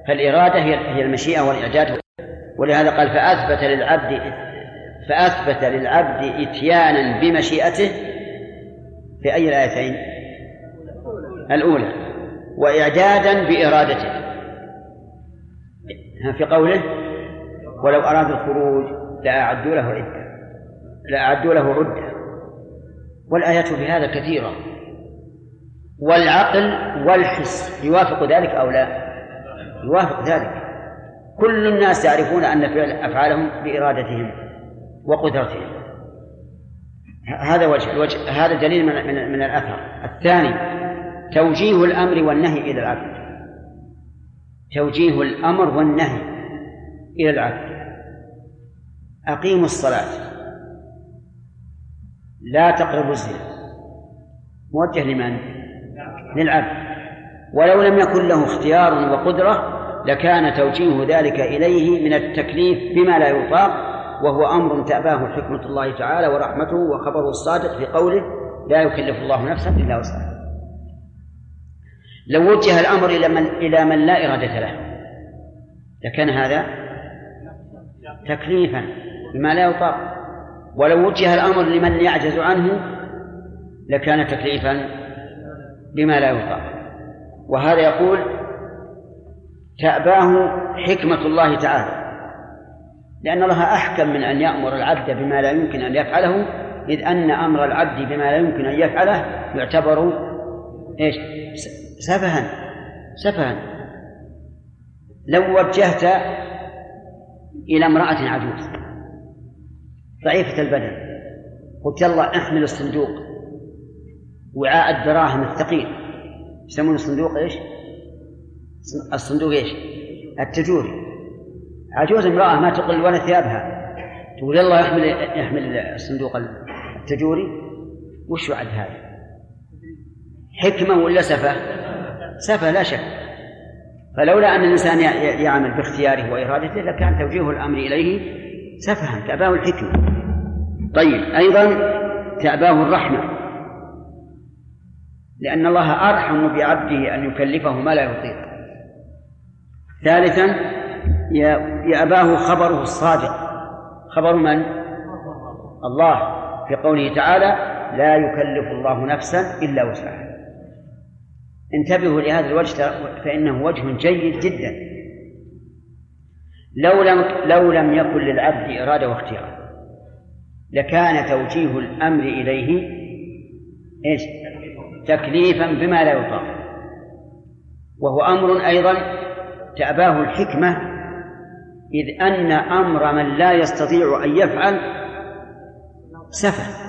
Speaker 1: فالإرادة هي هي المشيئة والإعداد ولهذا قال فأثبت للعبد فأثبت للعبد إتيانا بمشيئته في أي الآيتين؟ الأولى. وإعدادا بإرادته. في قوله ولو أرادوا الخروج لأعدوا له عدة. لأعدوا له عدة. والآيات في هذا كثيرة. والعقل والحس يوافق ذلك أو لا؟ يوافق ذلك. كل الناس يعرفون أن فعل أفعالهم بإرادتهم وقدرتهم. هذا وجه الوجه هذا دليل من, من, من الأثر. الثاني توجيه الأمر والنهي إلى العبد. توجيه الأمر والنهي إلى العبد. أقيموا الصلاة. لا تقربوا الزنا. موجه لمن؟ للعبد. ولو لم يكن له اختيار وقدرة لكان توجيه ذلك إليه من التكليف بما لا يطاق وهو أمر تأباه حكمة الله تعالى ورحمته وخبره الصادق في قوله لا يكلف الله نفسا إلا وسعها. لو وجه الأمر إلى من إلى من لا إرادة له لكان هذا تكليفا بما لا يطاق. ولو وجه الأمر لمن يعجز عنه لكان تكليفا بما لا يطاق. وهذا يقول تأباه حكمة الله تعالى لأن الله أحكم من أن يأمر العبد بما لا يمكن أن يفعله إذ أن أمر العبد بما لا يمكن أن يفعله يعتبر إيش سفها سفها لو وجهت إلى امرأة عجوز ضعيفة البدن قلت يلا احمل الصندوق وعاء الدراهم الثقيل يسمون الصندوق إيش؟ الصندوق إيش؟ التجوري. عجوز امرأة ما تقل ولا ثيابها. تقول يلا احمل احمل الصندوق التجوري. وش وعد هذا؟ حكمة ولا سفة؟ سفة لا شك. فلولا أن الإنسان يعمل باختياره وإرادته لكان توجيه الأمر إليه سفها تأباه الحكمة. طيب أيضا تأباه الرحمة. لأن الله أرحم بعبده أن يكلفه ما لا يطيق. ثالثا يأباه خبره الصادق. خبر من؟ الله. في قوله تعالى لا يكلف الله نفسا إلا وسعها. انتبهوا لهذا الوجه فإنه وجه جيد جدا. لو لم لو لم يكن للعبد إرادة واختيار لكان توجيه الأمر إليه إيش؟ تكليفا بما لا يطاق. وهو أمر أيضا تأباه الحكمة إذ أن أمر من لا يستطيع أن يفعل سفه.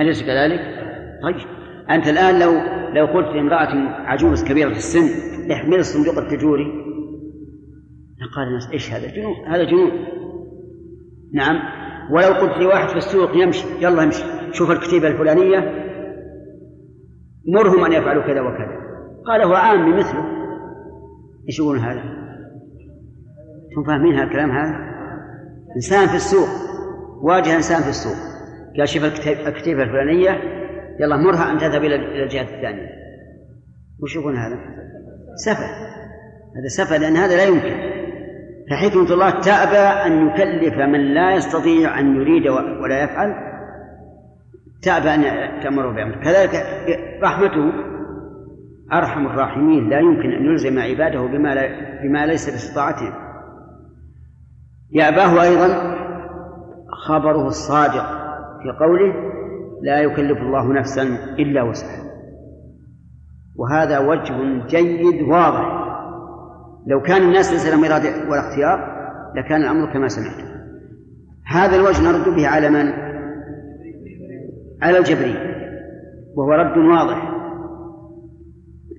Speaker 1: أليس كذلك؟ طيب. أنت الآن لو لو قلت لامرأة عجوز كبيرة في السن احمل الصندوق التجوري. لقال الناس إيش هذا؟ جنون هذا جنون. نعم. ولو قلت لواحد في السوق يمشي يلا امشي شوف الكتيبة الفلانية. مرهم أن يفعلوا كذا وكذا. قال هو عام مثله إيش يقولون هذا؟ أنتم فاهمين هذا الكلام هذا؟ إنسان في السوق واجه إنسان في السوق قال شوف الكتيبة الفلانية يلا مرها أن تذهب إلى الجهة الثانية وش يقول هذا؟ سفه هذا سفه لأن هذا لا يمكن فحكمة الله تأبى أن يكلف من لا يستطيع أن يريد ولا يفعل تأبى أن تأمره بأمره كذلك رحمته أرحم الراحمين لا يمكن أن يلزم عباده بما, لا بما ليس باستطاعتهم. يأباه أيضا خبره الصادق في قوله لا يكلف الله نفسا إلا وسعها. وهذا وجه جيد واضح. لو كان الناس ليس لهم إرادة ولا اختيار لكان الأمر كما سمعت. هذا الوجه نرد به على من؟ على الجبري وهو رد واضح.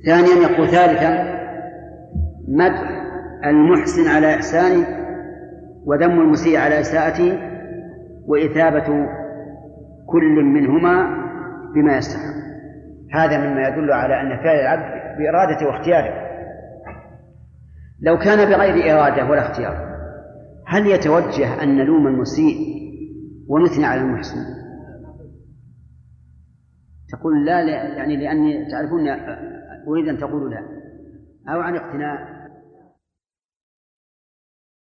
Speaker 1: ثانيا يقول ثالثا مدح المحسن على إحسانه وذم المسيء على إساءته وإثابة كل منهما بما يستحق. هذا مما يدل على أن فعل العبد بإرادته واختياره. لو كان بغير إرادة ولا اختيار هل يتوجه أن نلوم المسيء ونثني على المحسن؟ تقول لا, يعني لأني تعرفون أريد أن تقولوا لا أو عن اقتناء.